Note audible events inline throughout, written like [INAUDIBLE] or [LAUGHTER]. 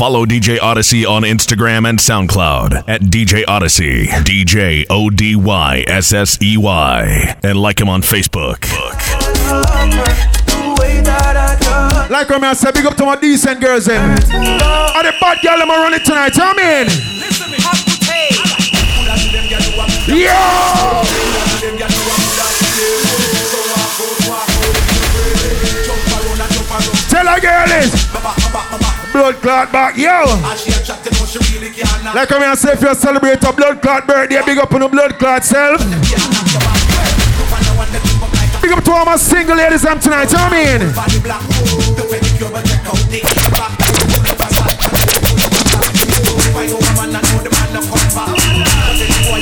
Follow DJ Odyssey on Instagram and SoundCloud at DJ Odyssey, DJ O D Y S S E Y, and like him on Facebook. Like when I say, big up to my decent girls, them. And the bad girl, them run it tonight. You know I? Yo! Tell a girl this. Blood clot back, yo. Like when I say, if you celebrate a blood clot birthday, big up on the blood clot self. Big up to all my single ladies I'm tonight, you know I mean?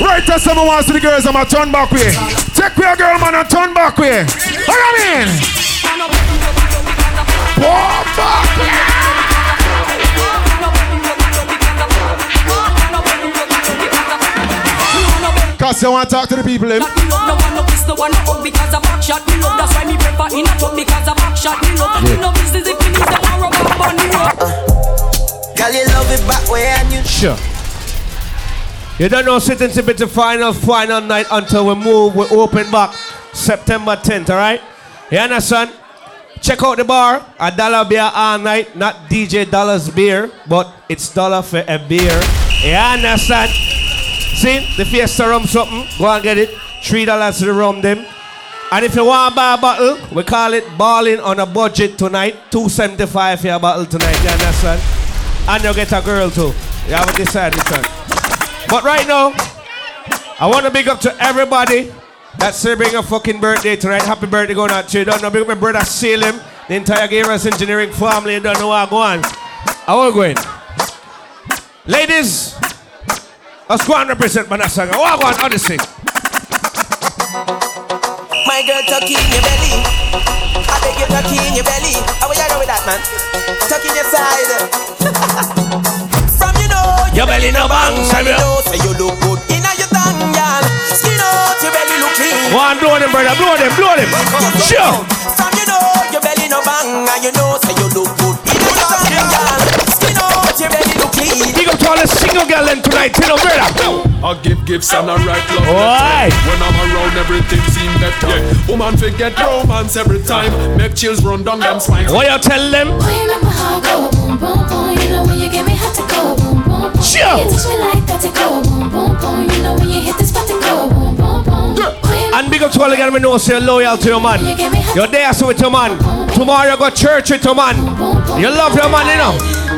Right as someone wants to the girls, I'm a turn back way. Take your girl, man, and turn back way. What I mean? Walk back, Cause you want to talk to the people, eh? No one no piss, no one no hug because of back shot. Me love that's why me prefer in a truck because of back shot. Me love me no business if me need them a rub up on the road. Girl, you love it back way and you Sure. You don't know sitting to be the final, final night until we move, we open back September 10th, alright? You understand? Check out the bar, a dollar beer all night, not DJ Dollars beer, but it's dollar for a beer. You understand? See, the Fiesta rum something, go and get it. Three dollars to the rum them. And if you want to buy a bottle, we call it balling on a budget tonight. 275 for a bottle tonight, you understand? And you get a girl too. You haven't decided, son. But right now, I want to big up to everybody that's celebrating a fucking birthday tonight. Happy birthday going out to you. Don't know, big up my brother Salem, the entire Gamers Engineering family. You don't know what I'm going. I want going. Ladies, let's go and represent Manasanga. What I want, Odyssey. My girl tuck in your belly I beg you tuck in your belly How you know with that man? Tuck in your side [LAUGHS] From you know Your belly no bang, You know say you look good Inna your tongue, girl Skin out your belly look clean One, blow them, brother. Blow them, blow them. Sure. From you know your belly no bang And you know say you look good Inna your tongue, girl Skin out your belly Big up to all the single girl in tonight. Tell them, brother. I give gifts and I write love Why? When I'm around, everything seems better. Yeah. Woman forget romance every time. Make chills run down them spines. What you tell them? Oh, you remember how I go boom boom boom? You know when you get me hot to go boom boom boom. Sure. You touch me like that to go boom boom boom. You know when you hit the spot to go boom boom boom. And big up to all the girls we know say you're loyal to your man. You're there so with your man. Tomorrow you go church with your man. You love your man, you know.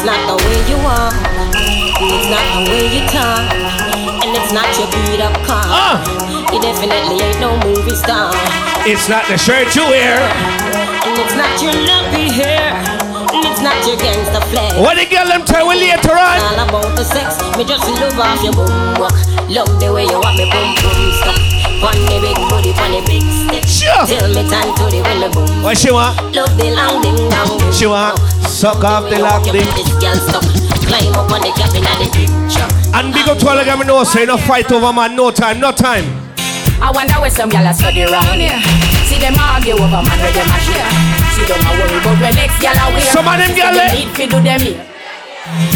It's not the way you walk, it's not the way you talk, and it's not your beat up car. Ah. You definitely ain't no movie star, It's not the shirt you wear. and it's not your nappy hair, and it's not your gangster flag. What the girl them tell we later on? All about the sex, me just love off your boom walk. Love the way you want me boom boom stop. Pon the big booty, pon the big stick. Sure. Tell me time to the me boom. What she want? Love the long ding dong. She want suck off the lock You thing. this girl stop. Climb up on the cabin of the picture. And big up to all the we know say no fight over man, no time, no time. I wonder where some gyal a study round here. See them argue over man where them a share. See them a worry about where next gyal a wear. Some of them gyal, eh? need fi do them here.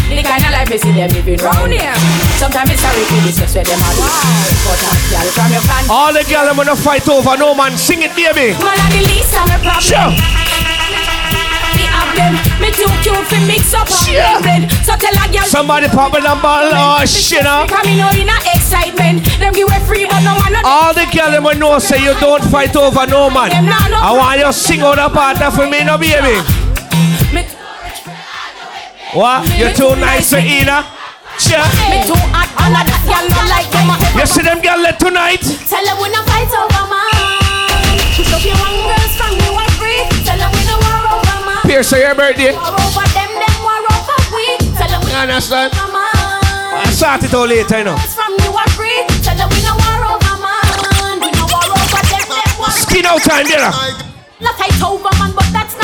The kind of life me see them living round here. Sometimes it's sorry for the where them a do. But a gyal from your fan. All the girls them wanna fight over no man. Sing it, baby. Man a the least of my problem. Sure. Me have them. Me too cute fi mix up all Sure. them blend. So tell a gyal. Somebody popping a bottle. Oh shit, huh? Because me know in a excitement. Them give away free but no man not All the girls them we know say you don't fight over no man. I want you to sing out a part for me, no baby. What? You're too nice to eat, huh? Sure. me too hot all of that gyal not like them. You see them girl tonight? Tell her we no fight over man. So if you want girls from you are free. Tell her we no war over man. Pierce, your birthday. War over them, them war over we. Tell her we understand? I start it all later, you know. From you are free. Tell her we no war over man. We no war over them, them war. Skin out time, there. Not fight over man, but that's not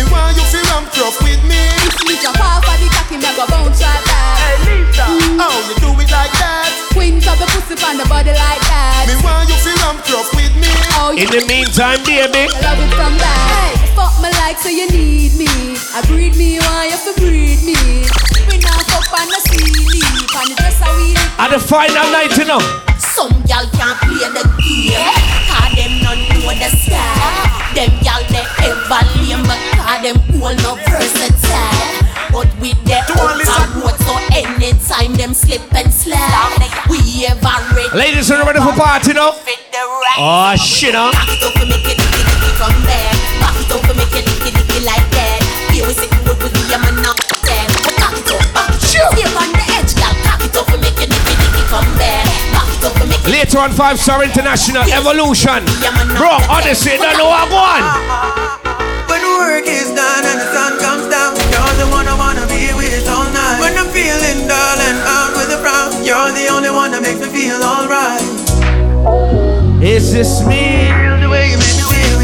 Me want you feel ramp rough with me. If me drop off of the cocky, me go bounce right back. Mm. How you do it like that? Queen top the pussy on the body like that. Me want you feel ramp rough with me. Oh, you In the meantime, baby. love it from back. Hey, fuck me like so you need me. I breed me, you want you to breed me. We now fuck on the sleep, on the dress how we live. At the final night, you know. Some gal can't play the game Cause them not know the style Them gal they ever lame Cause them all no versatile. But with the upper road So anytime them slip and slide We ever ready Ladies, are you ready for party now? Fit the right Oh, shit, huh? Back it up and make it dicky dicky from there. Back it up and make it dicky dicky like that. Here we sitting with the man now Then Cock it up, back it up. Stay on the edge, gal Cock it up and make it dicky dicky from there. Back it up and make it Later on, Five Star International Evolution. Bro, Odyssey, don't know what I'm When work is done and the sun comes down, you're the one I wanna be with all night. When I'm feeling dull and out with a frown, you're the only one that makes me feel alright. Is this me? The way you make me feel.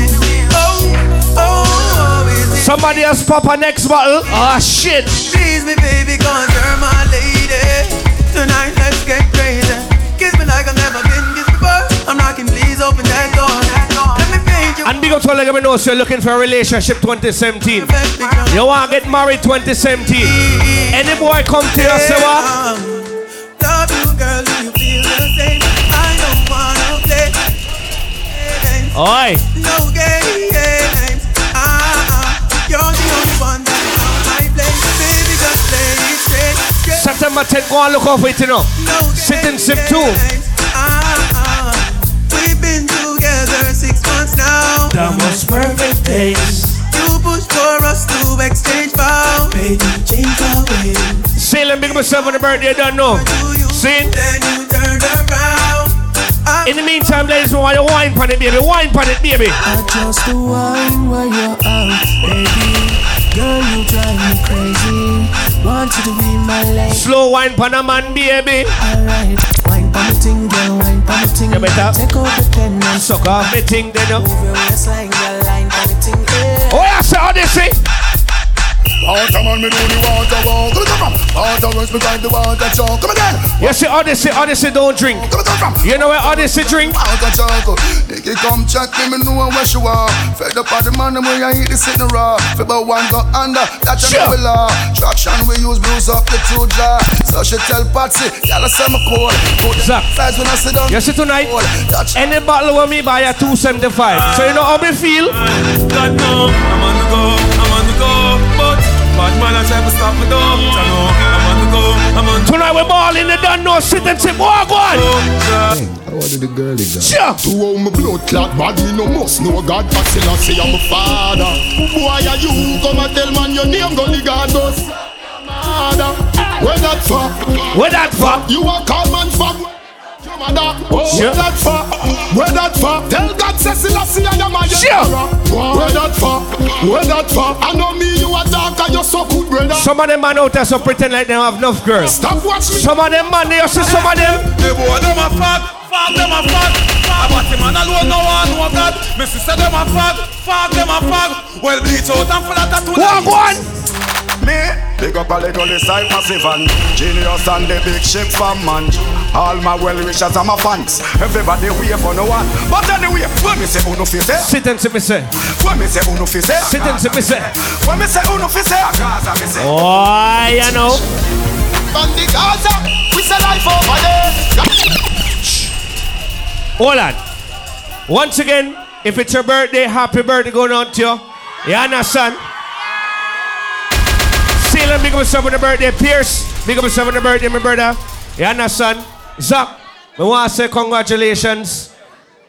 Oh, oh, is Somebody else pop a next bottle. Oh, shit. Please me, baby, cause you're my lady. Tonight, let's get big up to all of know, so you're looking for a relationship 2017. You want to get married 2017. Any boy come to you, say what? Love you, girl. You feel the same? I don't wanna play. Oi. No games. Ah. You're the only one that is on my place. Baby, just play it straight. September 10th, go and look off it, you know. No Sit and sip too. Now. The most perfect days. You pushed for us to exchange vows. Baby, change our ways. Sailing big up yourself on the birthday, I don't know. Sing. Then you turned around. I'm In the meantime, ladies, we want you wine on it, baby. Wine on it, baby. I just the wine while you're out, baby. Girl, you drive me crazy. Want you to be my lady. Slow wine on a man, baby. Alright, wine pon the ting, girl, wine pon the ting. You better Take out the pen and suck off the thing, then move your waistline, girl, line pon the ting. Yeah. Oh, yeah, say Odyssey. Water man, me do the water walk. Come on, come on. Water rush me drive the water choke. Come again. You see Odyssey, Odyssey don't drink. Come on, come on. You know where Odyssey drink? Water choke. Nicky come check me, me know where she are. Fed up of the man, them way I eat the sitting raw. Fi about one go under, that you Sure. know we law. Traction we use, bruise up the two jaw. So she tell Patsy, y'all a say me cold. Put Zach. size when I sit down. You see tonight? Touch Any bottle with me buy a 275. So you know how me feel? God no, I'm on the go, I'm on the go, but bad man I try to stop me though. I know I'm on the go, I'm on the Tonight we ball in the done no sit and sip. Walk on. go. How did the girl is Sure. To all my blood clot body no must know God Patsy say I'm a father Boy are you come and tell man your name go the God goes Mother Where that for? Where that for? You a call man for Your mother oh, Sure. Where that for? Where that for? Tell God say Selassie I am a Sure. Where that for? Where that for? I know me you a dark and you so good brother Some of them man out there so pretend like they have enough girls. Stop watch me Some of them man, you see some of them. The boy them a fag, fag them a fag. Fag but him man alone no one know God. Me sister them a fag, fag them a fag. Well bleach out and full of tattoo. Walk one. Me, big up a little this side massive and Genius and the big ship from man All my well wishers and my fans Everybody wait for no one But anyway, when me say uno fi say Sit and sip me say. When me say uno fi say Sit and sip me say. When me say uno fi say Gaza me say Oh, you know. From the Gaza, we say life over there Hold on. Once again, if it's your birthday, happy birthday going on to you. You understand? Salem, big up yourself on the birthday. Pierce, big up yourself on the birthday, my brother. You understand? Zach, I want to say congratulations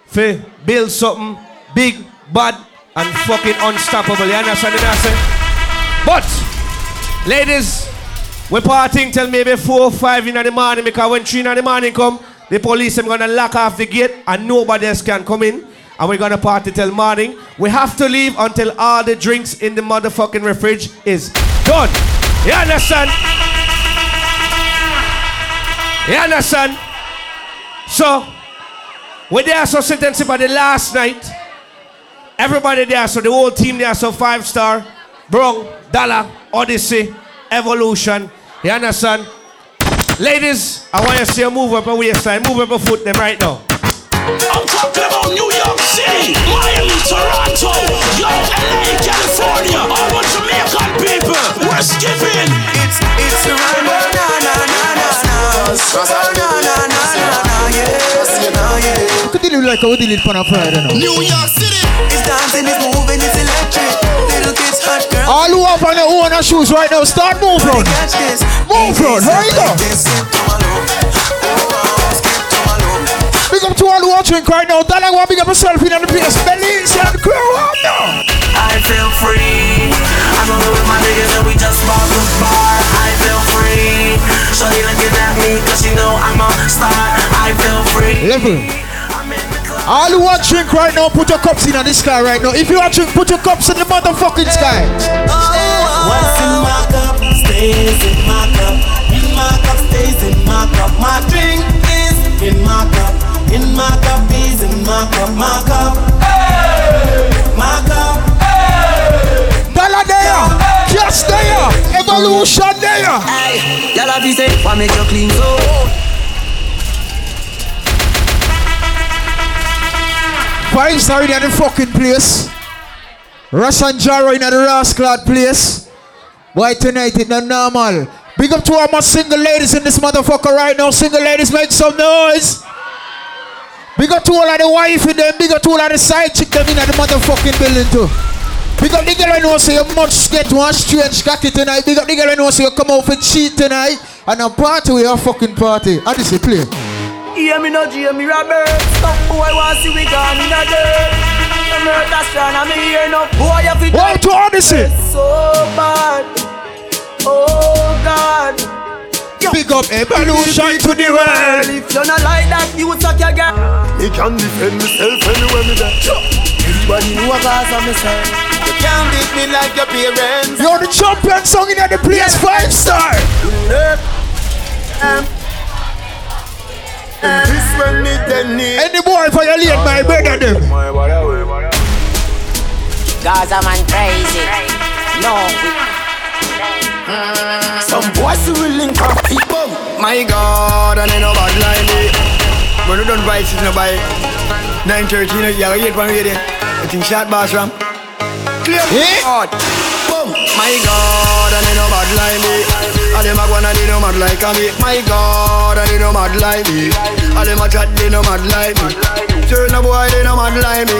for build something big, bad, and fucking unstoppable. You understand what I say? But, ladies, we're partying till maybe 4 or 5 in the morning because when 3 in the morning come, the police are gonna lock off the gate and nobody else can come in. And we're gonna party till morning. We have to leave until all the drinks in the motherfucking fridge is done. You understand? You understand? So, we there so sit and sip at the last night. Everybody there, so the whole team there, so five star, Brong, Dollar, Odyssey, Evolution. You understand? Ladies, I want you to see you move up a waistline, move up a foot them right now. I'm talking about New York City, Miami, Toronto, yo, LA, California, all my Jamaican people, we're skipping. It's it's a run, na na na na na. Na na na na na, yeah, na yeah. Could you like how we did it on a Friday now? New York City. It's dancing, it's moving, it's electric. Little kids, hot girls. All who up on their own shoes right now, start move on. Move on, hurry up. Big up to all who watching right now. Dollar want big up yourself in the place. Belize and crew up now. I feel free. I'm over with my niggas and we just bought the bar. I feel free. Shorty looking at me cause she know I'm a star. I feel free. Level. I'm in the club. All who want drink right now, put your cups in the sky right now. If you want drink, put your cups in the motherfucking sky. Oh, What's in my cup stays in my cup. In my cup stays in my cup. My drink is in my cup. In my cup is in my cup. My cup. My cup. Dollar there, just there, evolution there. Hey, y'all have to say, why make you clean so? Five star in the fucking place. Russ and Jaro in the Rasclad place. Why tonight it not normal? Big up to all my single ladies in this motherfucker right now. Single ladies, make some noise. Big up to all of the wife in them. Big up to all of the side chick them in the motherfucking building too. Big up the girl I know say you must get one strange cocky tonight. Big up the girl I know say you come out for cheat tonight. And a party with your fucking party. How this you play? Hear me no Jamie Roberts. Some boy want see we gone in a dirt. The murder strong and me hear no boy have it. Wow to Odyssey. So bad. Oh God. Yo. Big up evolution to the Well, world. if you're not like that, you suck your girl. Me can defend myself anywhere me there. Everybody know a cause of myself. You can't beat me like your parents. You're the champion song in the place. Five star. Um, This when me then need. Any boy violate my brother them. Gaza man crazy. No, Some boys will link up people. My God, and I know bad line me. When you done buy, she's no buy. 913, you have a 8 one ready. I think shot boss ram. Clear. Eh? God. Boom. My God, and I know bad line me. And them a go and they no mad like me. My God, and they no mad like me. And them a chat, they no mad like me. Turn a boy, they no mad like me.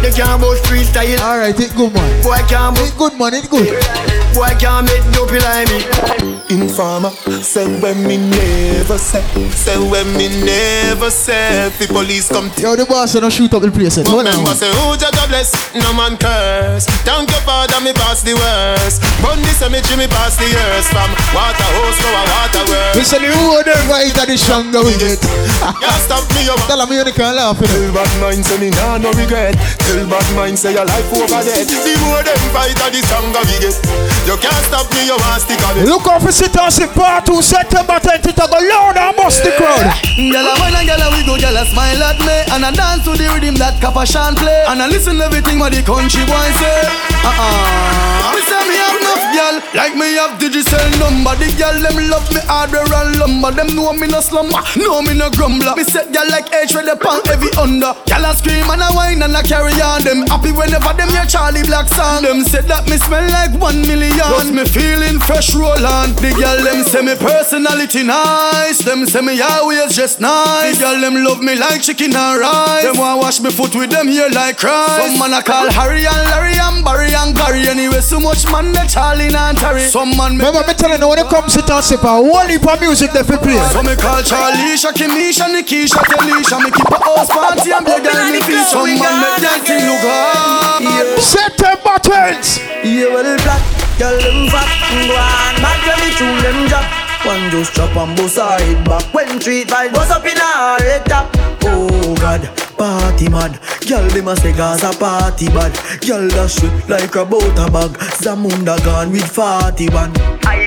They can't boast freestyle. Alright, it good man. Boy can't boast It good man, it good. Boy can't make dopey like me. Informer, say when me never say, say when me never say, the police come to Yo, the boss don't shoot up the place. Hold on. Remember say, who just God bless, no man curse. Thank you, Father, me pass the worst. Burn the cemetery, me pass the years. From water hose to a water well. We say the road them right and the stronger we get. [LAUGHS] Can't stop me, you Tell me you can't laugh. You. Tell bad mind say me nah no regret Tell bad mind say your life over dead The more them fight the stronger we get You can't stop me, you want stick on it. Look out for sit and sip part two September 10th. It a go loud and bust the crowd. Gyal a wine and gyal a wiggle, gyal a smile at me. And I dance to the rhythm that Kappa Shan play. And I listen everything what the country boy say. Uh-uh. Me say me have enough gyal Like me have digital number. The gyal them love me harder and lumber. Them know me no slumber, know me no grumbler. Me set gyal like H with the pan heavy under. Gyal a scream and a whine and a carry on Them. Happy whenever them hear Charlie Black song. Them said that me smell like one million Plus me feeling fresh roll on The gyal them say me personality nice. Them say me always just nice. The gyal them love me like chicken and rice. Them want wash me foot with them here like Christ. Some man a call Harry and Larry and Barry and Gary. Anyway so much man they Charlie and Terry Some man me Remember me telling you when you come sit and sip a whole heap of music they fi play. so me call Charlie, Kimisha, Nikisha, Telisha Me keep a house party and beg girl me feel Some man make that thing look hard. Yeah. September 10th. Yeah, well, black, girl, them fat, go on, mad when me chew them drop. One just chop and bust her head back when treat vibes bust up in her head top. Oh God, party mad, girl them a say Gaza party bad. Girl dash it like a butter bag. Zamunda gone with 41. I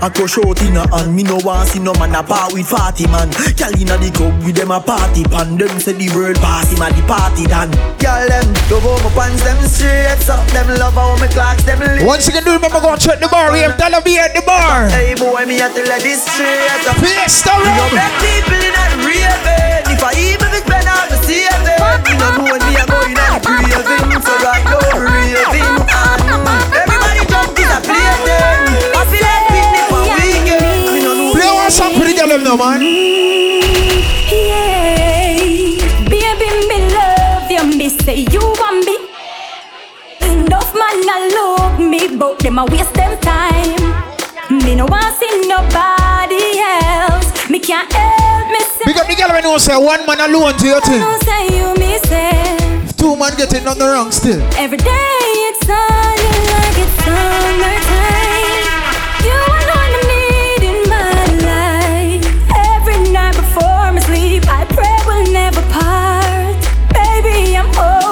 I go short in a hand. Me no want see no man a bar with party man. Girl inna the club with them a party pan. Them say the world party man the party done. Girl them love how my pants them straight up. Them love how my clocks them lit. Once again, do remember go check the bar. We have Dollar B at the bar. Hey boy, me a tell her this straight up. Fiesta You know people in that raving. If I even be spend all the saving, you know know when me a go in that craving. So right now raving. Them now, man. Yeah, baby, me love you. Me say you want me. Enough man a love me, but them a waste them time. Me no want see nobody else. Me can't help me say. Big up the girl when you say one man alone to your thing. Don't say you me say. Two man getting on the wrong still. Every day it's sunny like it's summertime.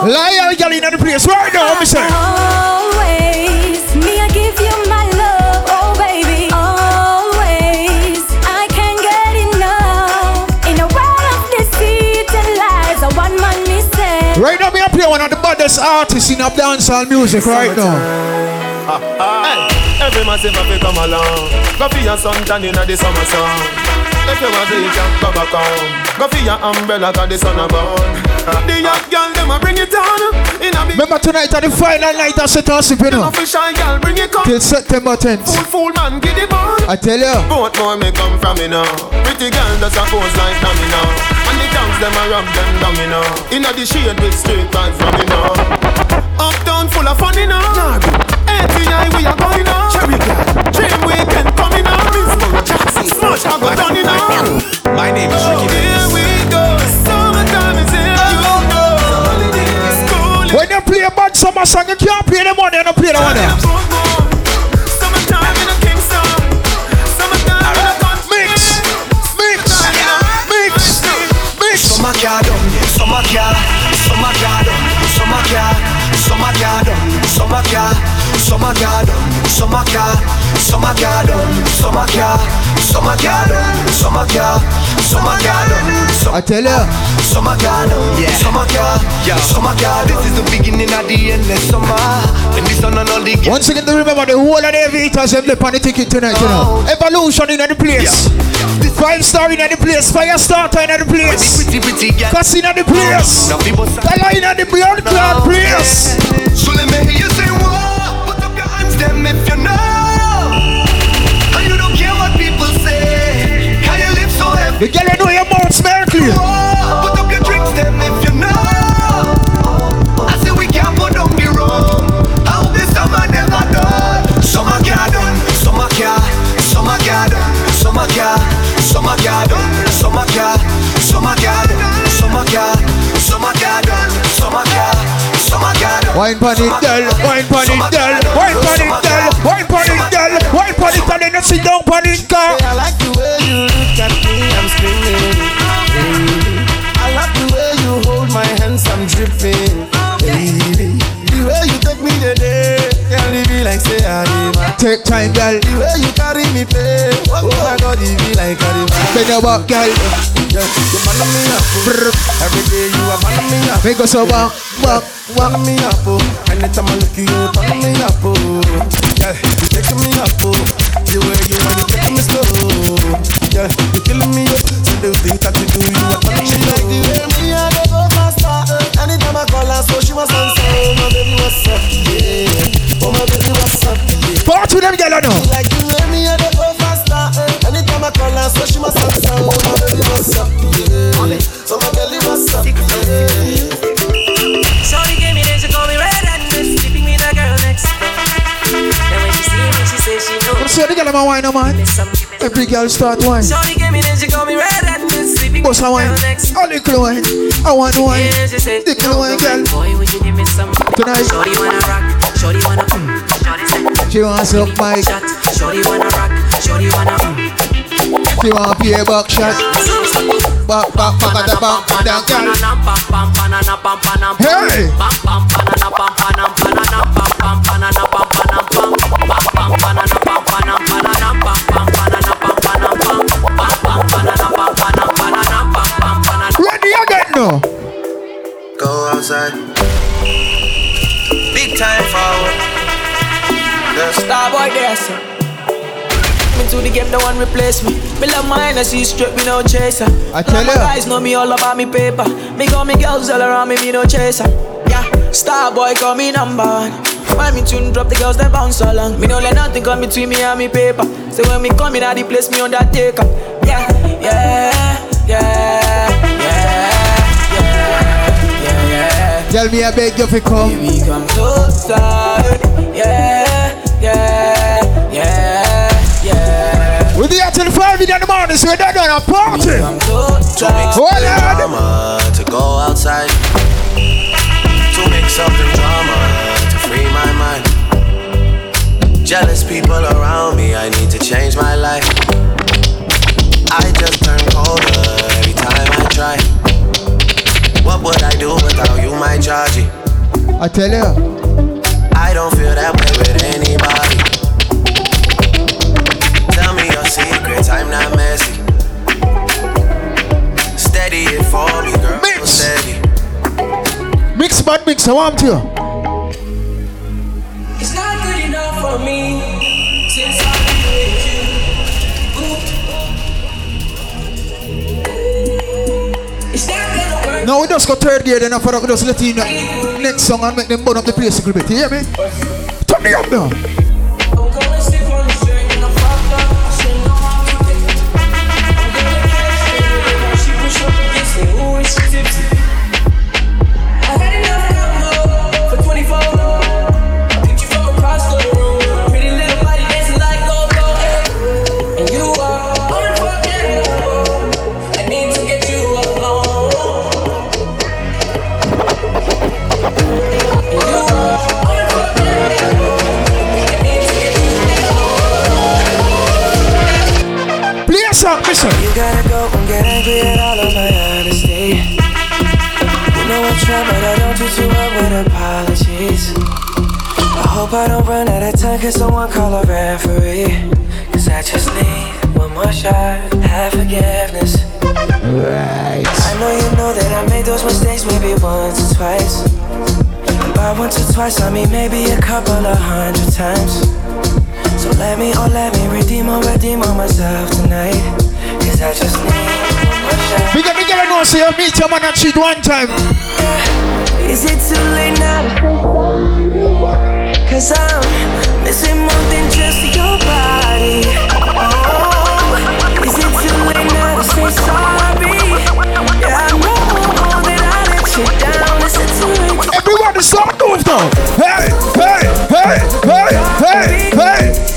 I'm old. Liar girl in the place right now, me say. Always, me I give you my love, oh baby. Always, I can't get enough. In a world of deceit and lies, a one man me say. Right now, me I play one of the baddest artists in up dancehall music right now. [LAUGHS] Hey, every massive have to come along. Go for your suntan in the summer sun. If you want you can come back home. Go for your umbrella, cause the sun a burn. The young girl, them a bring it on. In a big Remember tonight at the final night of Set Us, you know. official girl, bring it come. Till September 10th. Fool, fool, man, get it on. I tell you. Both more may come from me now. Pretty girl does a pose like me now. And the gangs them a rub them down me now. Inna the shade with straight vibes from me now. Uptown full of fun you know. ATI we are going on. Cherry girl, Miss smash I go down you know. My name is Ricky Here we go, summertime is here. You know, school When you play a bad summer song, you can't play the money and you play the one there. Summertime in a Kingston. Summertime in a country. Mix, mix, mix, mix. Summer car done, summer car, summer car done, summer car, summer car done, summer car, summer car done, summer car, summer car done, summer car, summer car done, summer car, summer car done, I tell car done, Yeah. Yo. summer car. This is the beginning of the endless summer. When the sun and all the Once again, remember the whole of the lip on the ticket tonight, you know. Oh. Evolution in the place. Five star in the place. Fire starter in the place. pretty pretty girl. Casino in the place. Now people say, The line of the blood clot place. So let me hear you say, "Whoa!" The girl you know your mouth smell. Whoa, Put up your drinks, them if you know. I say we can't put down the hope this summer never done. Summer car done, summer car, summer car done, summer car, summer summer summer summer Wine pon it, girl. Wine pon it, girl. Wine pon it, girl. Wine pon it, girl. Wine pon it, and then you sit down pon it, girl. I like the way you look at me, I'm screaming. Baby. I like the way you hold my hands, I'm dripping. Baby. The way you take me today, girl, it be like say did. Take time, girl. The way you carry me, pay. Oh my God, it be like did. Bend your back, girl. Yeah, you man me up. Every day you are man me up. Make us so back, Turn me up, oh. Anytime I look you, you turn me up, oh. Yeah, you taking me up, oh. The way you want to take me slow. Yeah, you killing me oh. up. So the things that you do, you are turning me like the way me I go faster. Eh. Anytime I call her, so she was answer. Oh my baby, what's up? Yeah. Oh my baby, what's up? Yeah. Part with them, girl, I know. Like the way me I go faster. Eh. Anytime I call her, so she must answer. She You knows. see the girl, I'm a wine, man. Every girl start wine. Shorty gave me then she called me red handed, sleeping with Boss a a wine. A little wine. I want wine. Yeah, she said, Little wine, girl. Boy, would you give me some? Tonight. Shorty wanna rock, shorty wanna um. Shorty She wants up my. shot. Shorty wanna rock, shorty wanna um. She want pay back shot. Back, back, back, back, back, back, girl. Hey! Outside. Big time forward. The Star boy there, sir. To the game, the one replace me. Me love mine, I see straight, me no chaser. I tell All my guys know me all about me paper. Me got me girls all around me, me no chaser. Yeah, star boy call me number one. When me tune drop, the girls they bounce along. Me no let nothing come between me and me paper. So when me come in, at the place me undertaker. Yeah, yeah, yeah, yeah. Tell me I beg you to come. We come so side. Yeah, yeah, yeah, yeah. We're there till 5 in the morning, so we're done on a party. To make Hold something on. drama, to go outside. To make something drama, to free my mind. Jealous people around me, I need to change my life. I just turn colder every time I try. What I do without you, my Georgie? I tell you. I don't feel that way with anybody. Tell me your secrets, I'm not messy. Steady it for me, girl. Mix. Steady. Mix bad mix, I want you. Now we just got third gear, then after that we just let you know next song and make them burn up the place a little bit. You hear me? Turn me up now. I don't run out of time, cause someone call a referee. Cause I just need one more shot, have forgiveness. Right. I know you know that I made those mistakes maybe once or twice. By once or twice, I mean maybe a couple of hundred times. So let me, oh let me redeem or redeem on myself tonight. Cause I just need one more shot. Big up, big up, I know, so you meet your man and cheat one time. Is it too late now to say sorry? Cause I'm missing more than just your body. Oh, is it too late now to say sorry? Yeah, I know that I let you down. Is it too late to Everybody start move now. Hey, hey, hey, hey, hey, hey.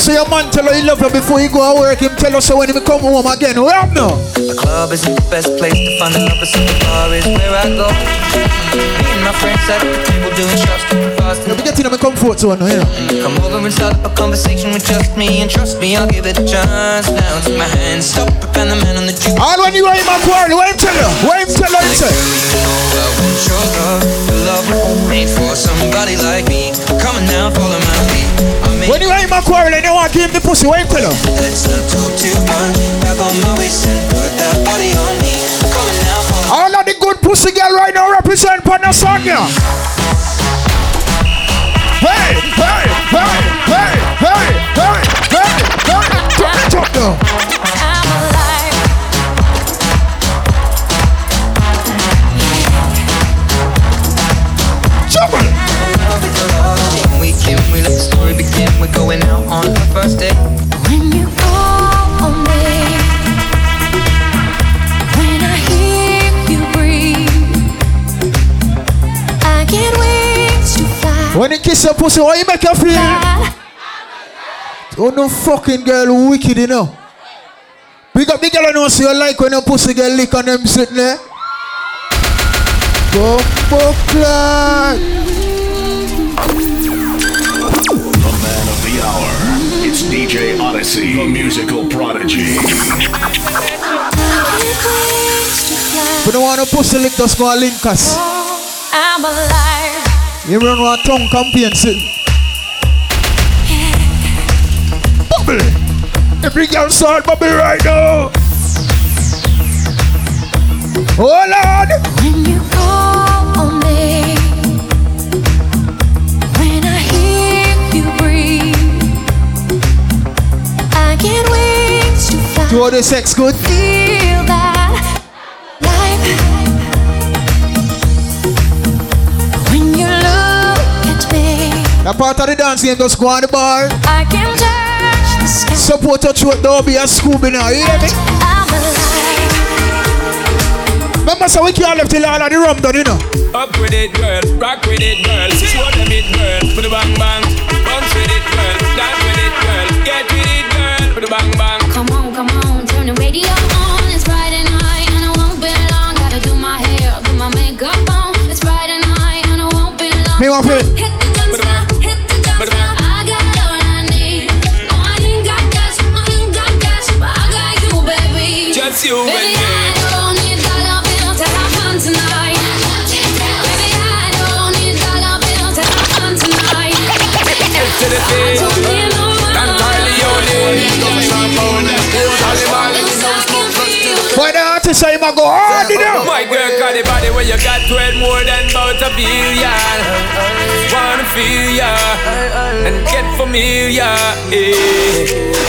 Up, know, so your man tell her he love her before he go to work. Him tell her so when he come home again. We up now. The club isn't the best place to find the lovers, so the bar is where I go. Me and my friends at the table doing shots, tripping fast. Yeah, we get in my comfort zone know. Come over and start up a conversation with just me, and trust me, I'll give it a chance. Now take my hand, stop it, and the man on the juke. All when you are in my quarry, what him tell you? What him tell her, him say? You know I want your love, your love made for somebody like me. Come on now, follow my lead. When you in my quarry, and you want to give him the pussy, what him tell her? Let's not talk too much. Grab on my waist and put that body on me. Come on now, follow All of the good pussy girl right now represent Panasonic. Hey, hey, hey, hey, hey, hey, hey, hey. Turn it up now. Going out on the first day. When you call me, when I hear you breathe, I get wings to fly. When you kiss your pussy, what you make her feel? Oh no fucking girl wicked you know. Big up the girl I know so you like when your pussy get lick on them sitting there. Bumbo clock. DJ Odyssey, the musical prodigy. If you don't want a pussy lick, just go and link us. I'm alive. You run one tongue campaign sit. bubble. Every girl start bubble right now. Oh Lord. When you call on me, Do all the sex good? Feel that life. When you look at me, That part of the dance game just go on the bar. I can touch the sky. Support your throat, don't be a Scooby now, you hear me? I'm alive. Remember, so we can't left till all of the rum done, you know. Up with it, girl. Rock with it, girl. Show them it, girl. Put the bang bang. Bounce with it, it, girl. Bang bang. Come on, come on, turn the radio on. It's Friday night and I won't be long. Gotta do my hair, put my makeup on. It's Friday night and I won't be long. Me want it. Hit the dance floor, hit the dance floor. I got all artist say, I go hard, you know? My girl got the body where you got it more than about a billion. Wanna feel ya and get familiar. Eh.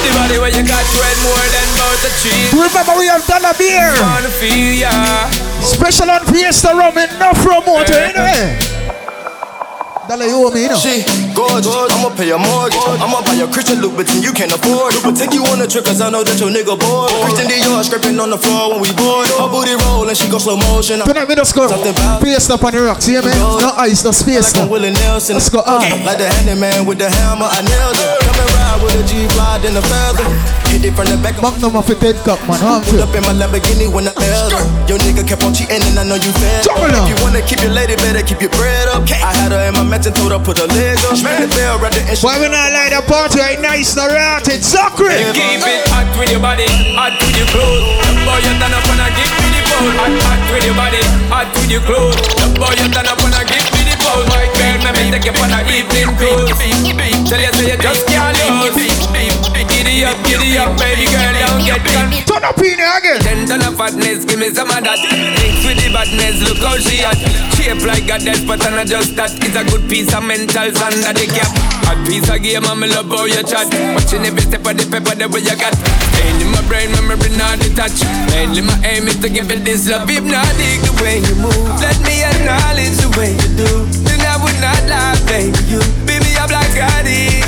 The body where you got it more than about a tree. Remember, we have done a beer. Wanna feel ya. Special on Fiesta rum, enough promoter, you know? Dollar you me, know? She gorgeous, I'ma pay your mortgage. I'ma buy your Christian Louboutin you can't afford. But take you on a trip cause I know that your nigga bored. Christian Dior scraping on the floor when we bored. Her booty roll and she go slow motion. Tonight we just go Fiesta up on the rocks, hear me? No ice, no space. Like I'm Willie Nelson. Let's go on. Like the handyman with the hammer, I nailed it. Come and ride with a G fly then a feather. Hit it from the back. Magnum off a dead cock, man. How Pulled up in my Lamborghini when I held her. Your nigga kept on cheating and I know you fed up. Jump it up. If you wanna keep your lady, better keep your bread up. I had her in my mansion, told her put her leg up. Ring the bell, right there, and Why we not like the party right nice, no rat, it's sacred. Keep it hot with your body, hot with your clothes. The boy you turn up and I give me the pose. Hot, hot with your body, hot with your clothes. The boy you turn up and I give me the pose. My girl, let me take you on a evening cruise. Tell you, say you just can't lose. Giddy up, giddy up, baby girl, don't get confused. Turn up in here again. Ten ton of fatness, give me some of that. Mix with the badness, look how she hot. Shape like a death, but I'm not just that. It's a good piece of mentals under the cap. Hot piece of game, I'm love how you chat. Watching every step of the pepper, the way you got. Staying in my brain, memory not detached. Mainly my aim is to give it this love. If not, dig the way you move. Let me acknowledge the way you do. Then I would not lie, baby. You, baby, I'm like Gotti. It's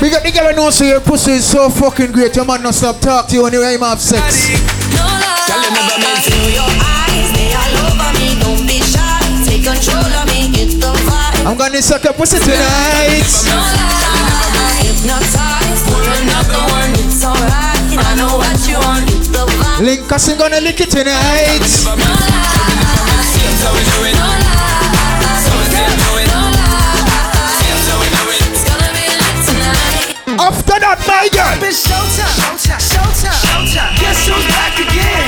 why I want. Big up the girl who knows so your pussy is so fucking great. Your man not stop talk to you when you aim have sex. No lie. Girl, you never meant Feel your eyes, they all over me. Don't be shy. Take control of me. Get the vibe. I'm gonna suck your pussy tonight. No lie. Hypnotize. Pour another one. It's alright. I know what you want. Get the vibe. Link us and gonna lick it tonight. No lie. So we do it. No lie. After that, my girl. It's showtime, showtime, showtime, showtime. Guess who's back again?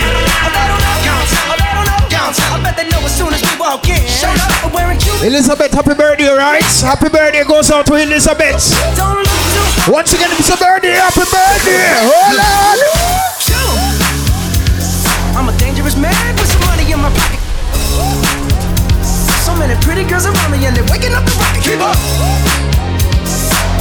Don't know, downtown, don't know. I bet they know as soon as we walk in. Showed up, wearing Cuban. Elizabeth, happy birthday, right? Happy birthday goes out to Elizabeth. Don't look Once again, it's a birthday. Happy birthday. Hold on. I'm a dangerous man with some money in my pocket. So many pretty girls around me and they're waking up the rocket. Keep up.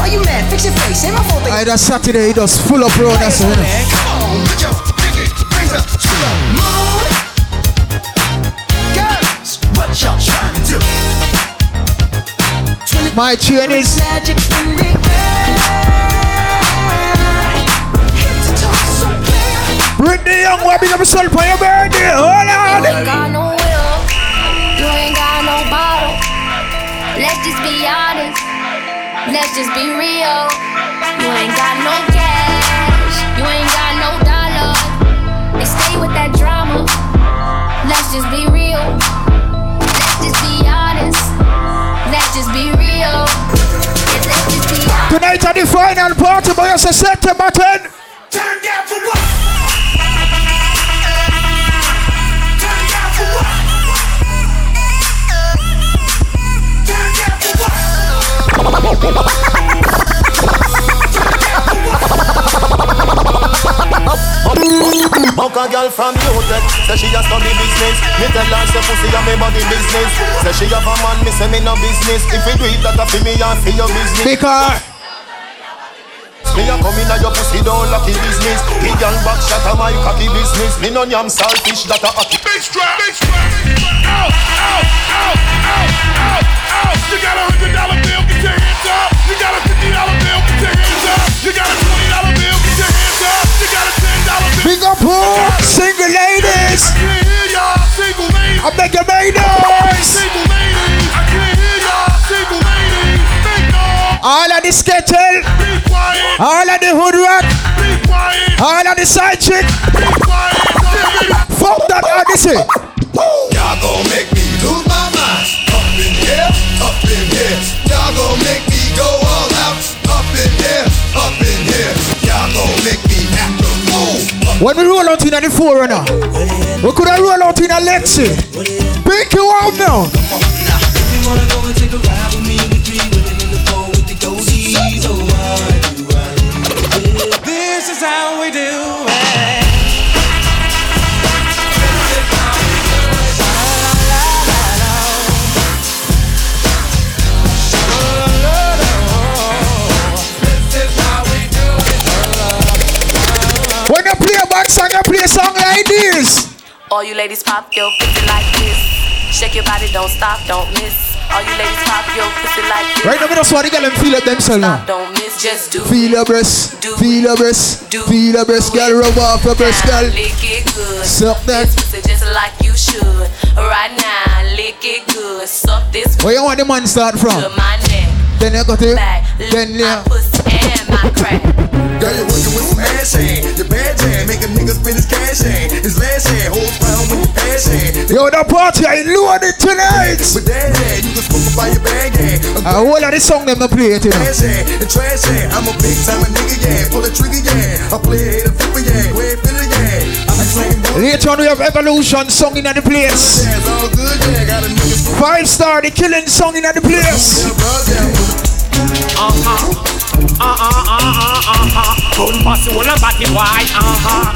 Why you mad? Fix your face. Ain't my fault. I that Saturday, it was full of pro. That's it. come on, put your pinky rings up to the moon. Girls, what y'all trying to do? My chain is Magic in the air. The top so clear. Britney Young. Why big up yourself for your birthday? Hold You ain't got no will, you ain't got no bottle. Let's just be honest, let's just be real. You ain't got no cash, you ain't got no dollar. They stay with that drama. Let's just be real. Let's just be honest. Let's just be real. Yeah, let's just be honest. Tonight at the final party, boy, it's a September 10. Turn down for what? Buck a girl from New Utah, say she a study business. Me tell her say pussy a me body business. Say she have a man, me say me no business. If we do it, that a fi me and fi your business. Pick her. Me a come inna your pussy don't lucky business. The girl back shot a my cocky business. Me no yam saltfish that a hockey. Bitch trap, bitch trap. Out, out, out, out, out, out. You got a hundred dollar bill, get your hands up. You got a fifty dollar bill, get your hands up. You got a twenty dollar bill, get your hands up. You got a ten dollar bill. big up all single ladies. I can't hear y'all, single ladies. I beg your ladies. Single ladies. All of the skettle. All of the hood rat. Be quiet. All of the side chick. Fuck that Odyssey. Y'all gon' make me lose my mind. Up in here, up in here. Y'all gon' make me go all out. Up in here, up in here. Y'all gon' make me act a fool. When we roll out in the 4Runner, we could have roll out in a Lexi. Pick you out now. This is how we do it. When you play a bad song, you play a song like this. All you ladies pop your pussy like this. Shake your body, don't stop, don't miss. All you ladies pop your pussy like this. Right now, we just want to get them feel it themselves now. Don't miss, just do. Feel your breast, feel your breast, feel your breast, girl. Rub off your breast, girl. Lick it good. Suck that. This pussy just like you should. Right now, lick it good. Suck this Where you want the man start from? to my neck. Then you got it. Back, Then lick yeah. my pussy and my crack. Girl, you're working with some ass hand. Your bad jam, make a nigga spend his cash hand. His last hand, holds round with your passion. Yo, the party I loaded tonight. With that hand, you can smoke by your bag hand. A whole lot of song them to play it, you know. Trash hand and trash hand. I'm a big time a nigga, yeah. Pull a trigger, yeah. I play it a flipper, yeah. Way filler, yeah. I'm slaying boys. Later on, we have Evolution song in the place. Yeah, it's all good, yeah. Got a nigga Five star, the killing song in the place. Uh-huh. Uh-uh, uh-uh, uh-uh. Good pussy, well, I'm body boy. Uh-huh.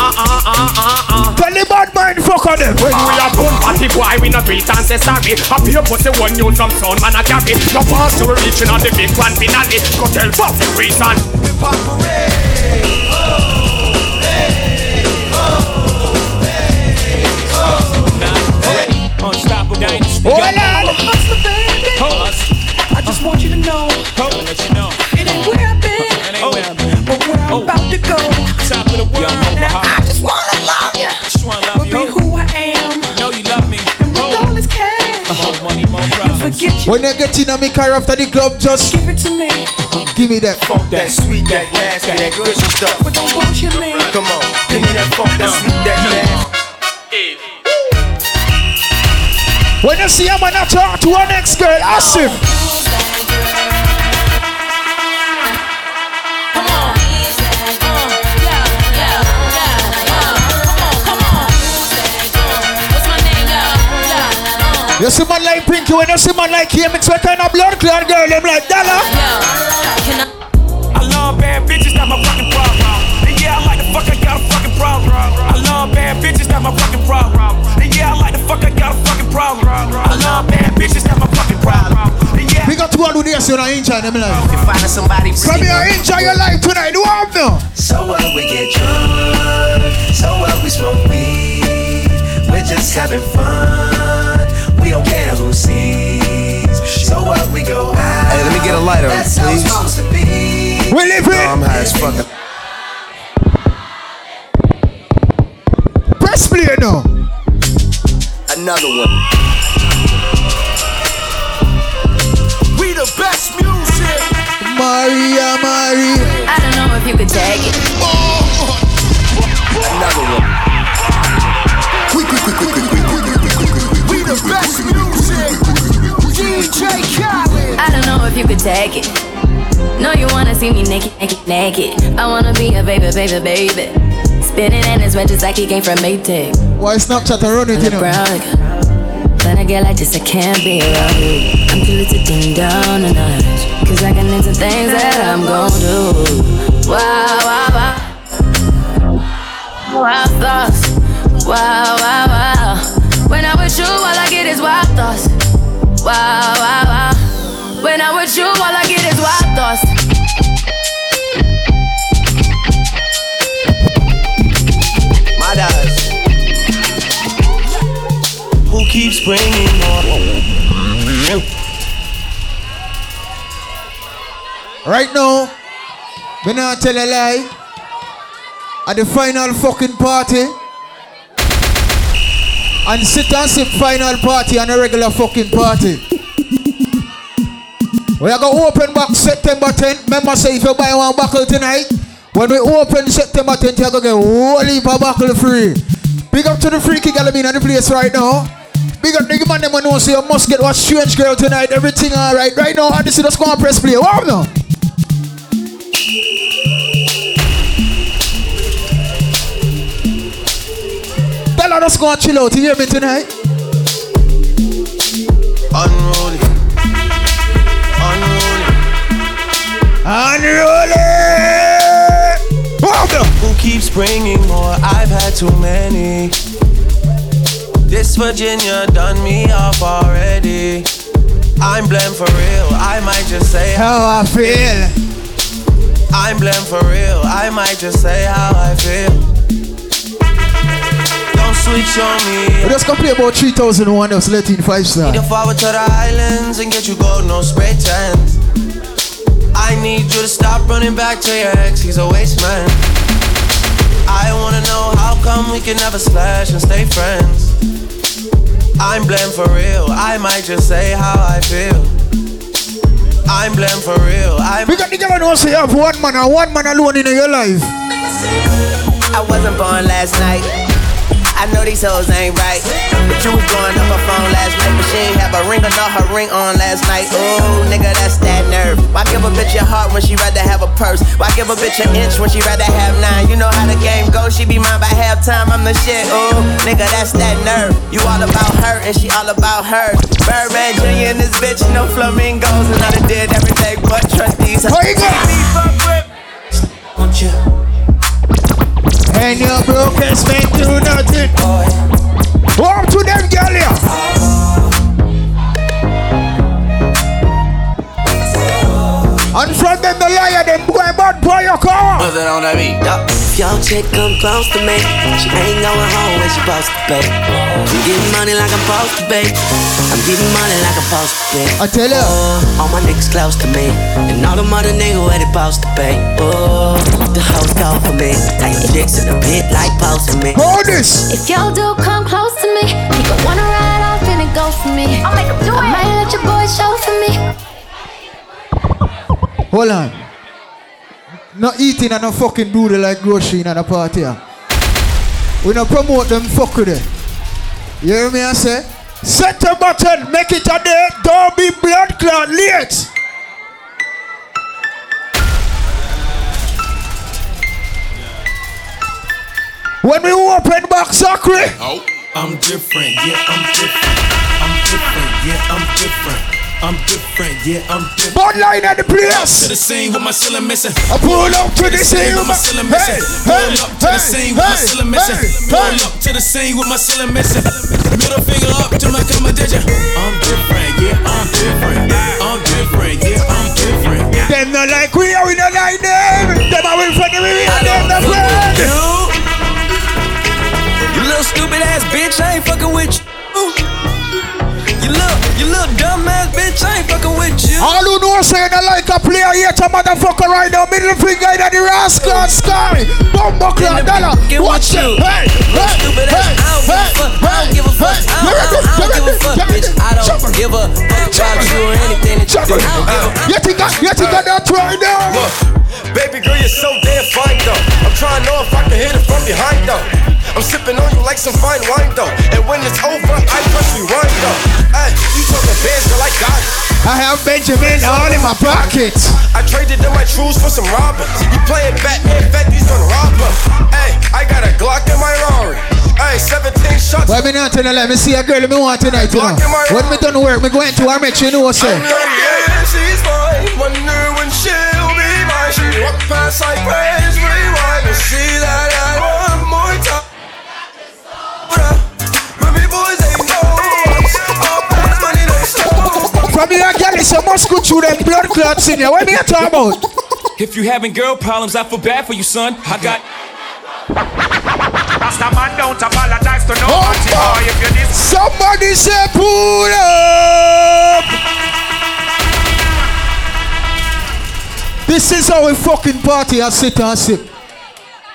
Uh-uh, uh-uh, uh. Tell the bad mind fuck on them. When we are born party boy, we not treat and say sorry. Up here pussy one you some son man a carry. No pass to reaching on the big one finale. Go tell Buffy reason. Unstoppable dynasty. Hold on. I just want you to know. Let you know. It ain't where I've been, It ain't where I'm but where I'm oh. about to go. top of the world. Now I just wanna love you, Just wanna love but you. be who I am. Know you love me. And with oh. all this cash, More money, more problems. forget you. When you get in a me car after the club, just Give it to me, give me that. That sweet, that nasty, that good stuff. but don't bullshit me. Come on, give me that funk, that sweet, that nasty. When you see a man a talk to our next girl, ask him. You see man like Pinky, when you see man like him, it's what kind of blood clot girl, them like Della. I love bad bitches, that's my fucking problem. And yeah, I like the fuck, I got a fucking problem. I love bad bitches, that's my fucking problem. And yeah, I like the fuck, I got a fucking problem. I love bad bitches, that's my fucking problem. Yeah, We got two all do this, you know, enjoy them life. Finding somebody Come here, enjoy your life tonight, do all now. So what we get drunk, so what we smoke weed. We're just having fun. We don't care who sees. So what we go out. Hey, let me get a lighter, That's how it's please. supposed to be. We live No, it. I'm high as fuck. Press play now another one. We the best music. Maria, Maria. I don't know if you could take it. Another one. We, we, we, we the best music. DJ Khaled. I don't know if you could take it. No, you wanna see me naked, naked, naked. I wanna be a baby, baby, baby. Spinning in his just like he came from Maytag. Why Snapchat run it, you know? Brown, when I get like this, I can't be around you. I'm too little ding down a notch. Cause I can into things that I'm gon' do. Wow, wow, wow. wild thoughts. Wow, wow, wow. When I'm with you, all I get is wild thoughts. Wow, wow, wow. When I'm with you, all I get is wild thoughts. Keeps bringing? Right now, me not tell a lie. At the final fucking party, and sit and sip final party and a regular fucking party. We are gonna open back September 10th. Remember, say if you buy one buckle tonight, when we open September 10th, you're gonna get whole heap of buckle free. Big up to the freaky girl in the place right now. Big up the man them know say you must get what strange girl tonight. Everything alright. Right now, and this is the squad press play. Wow now. Tell her just go and chill out. You hear me tonight? Unruly. Unruly. Unruly. Who keeps bringing more? I've had too many. This Virginia done me off already. I'm blamed for real. I might just say how I feel. I'm blamed for real. I might just say how I feel. Don't switch on me. We just come play about 3001 else, let in 5 star. Need to forward to the islands and get you gold, no spray tents. I need you to stop running back to your ex, he's a waste man. I wanna know how come we can never slash and stay friends. I'm blamed for real, I might just say how I feel. I'm blamed for real, I We got the girl who say you have one man and one man alone in your life. I wasn't born last night. I know these hoes ain't right. But you was blowing up her phone last night, but she ain't have a ring or not her ring on last night. Ooh, nigga, that's that nerve. Why give a bitch your heart when she rather have a purse? Why give a bitch an inch when she rather have nine? You know how the game goes, she be mine by halftime. I'm the shit. Ooh, nigga, that's that nerve. You all about her and she all about her. Birdman Jr. and this bitch, no flamingos, and I done did everything but trust these. Where you go? Won't you? And your broken man do nothing. Walk to them, girl here. And from them the liar, them boy bad boy your car. Put it on that beat. If your chick come close to me, she ain't going home when she supposed to pay. I'm getting money like I'm supposed to pay. I'm getting money like I'm supposed to pay. I tell you. Oh, all my niggas close to me, and all the mother niggas where they supposed to pay. Oh, the hoes go for me. Now your chicks in the pit like posting me. Hold this. If your dude come close to me, he gon' wanna ride off and it go for me. I'll make him do I might let your boy show for me. Hold on. Not eating and no fucking doodle like grocery in a party. ah. We not promote them fuck with it. You hear me I say? Set the button, make it a day, don't be blood clot late. When we open back Sacre, Oh, I'm different, yeah, I'm different. I'm different, yeah, I'm different. I'm different, yeah, I'm different. Bud line at the place. To the scene with my ceiling missing. I pull up to the scene with my ceiling Hey, missing. Pull hey, up to the scene with my ceiling missing. Pull up to the scene with my ceiling missing. Middle finger up to my competition. I'm different, yeah, I'm different. I'm different, yeah, I'm different. Them not like we are, we not like them. Them are in front of me, we are them the friend. You little stupid ass bitch, I ain't fucking with you. You little, you little dumb ass bitch, I ain't fucking with you. All who know say they like a player yet a motherfucker right now. Middle finger in the rascal sky. Bumbo clock dollar. Watch them. Hey, hey, Stupid hey, ass, I don't give a fuck. I don't give a fuck. I don't, I don't, I don't give a fuck, bitch. I don't give a fuck about you or anything that you do. I don't give a You think I, you think I that right now? Look, baby girl, you're so damn fine though. I'm trying to know if I can hit it from behind though. I'm sipping on you like some fine wine though. And when it's over, I press rewind though. Hey, you talking bands, girl, I got it. I have Benjamin all in my pocket. I traded in my trues for some robbers. You playing Batman, Fetty's gonna rob her. Hey, I got a Glock in my Rari. Hey, 17 shots. Why me not you, let me see a girl me want tonight, you know. When me done work, me going to her, make sure you know, say. Yeah, she's fine. Wonder when she'll be mine. She walk past like praise, rewind and see that I From here, girl, it's a must go through them blood clots in here. What me talk about? If you having girl problems, I feel bad for you, son. I got. Rasta man don't apologize to nobody, boy. If you this, Somebody say pull up. This is how we fucking party and sit and sip.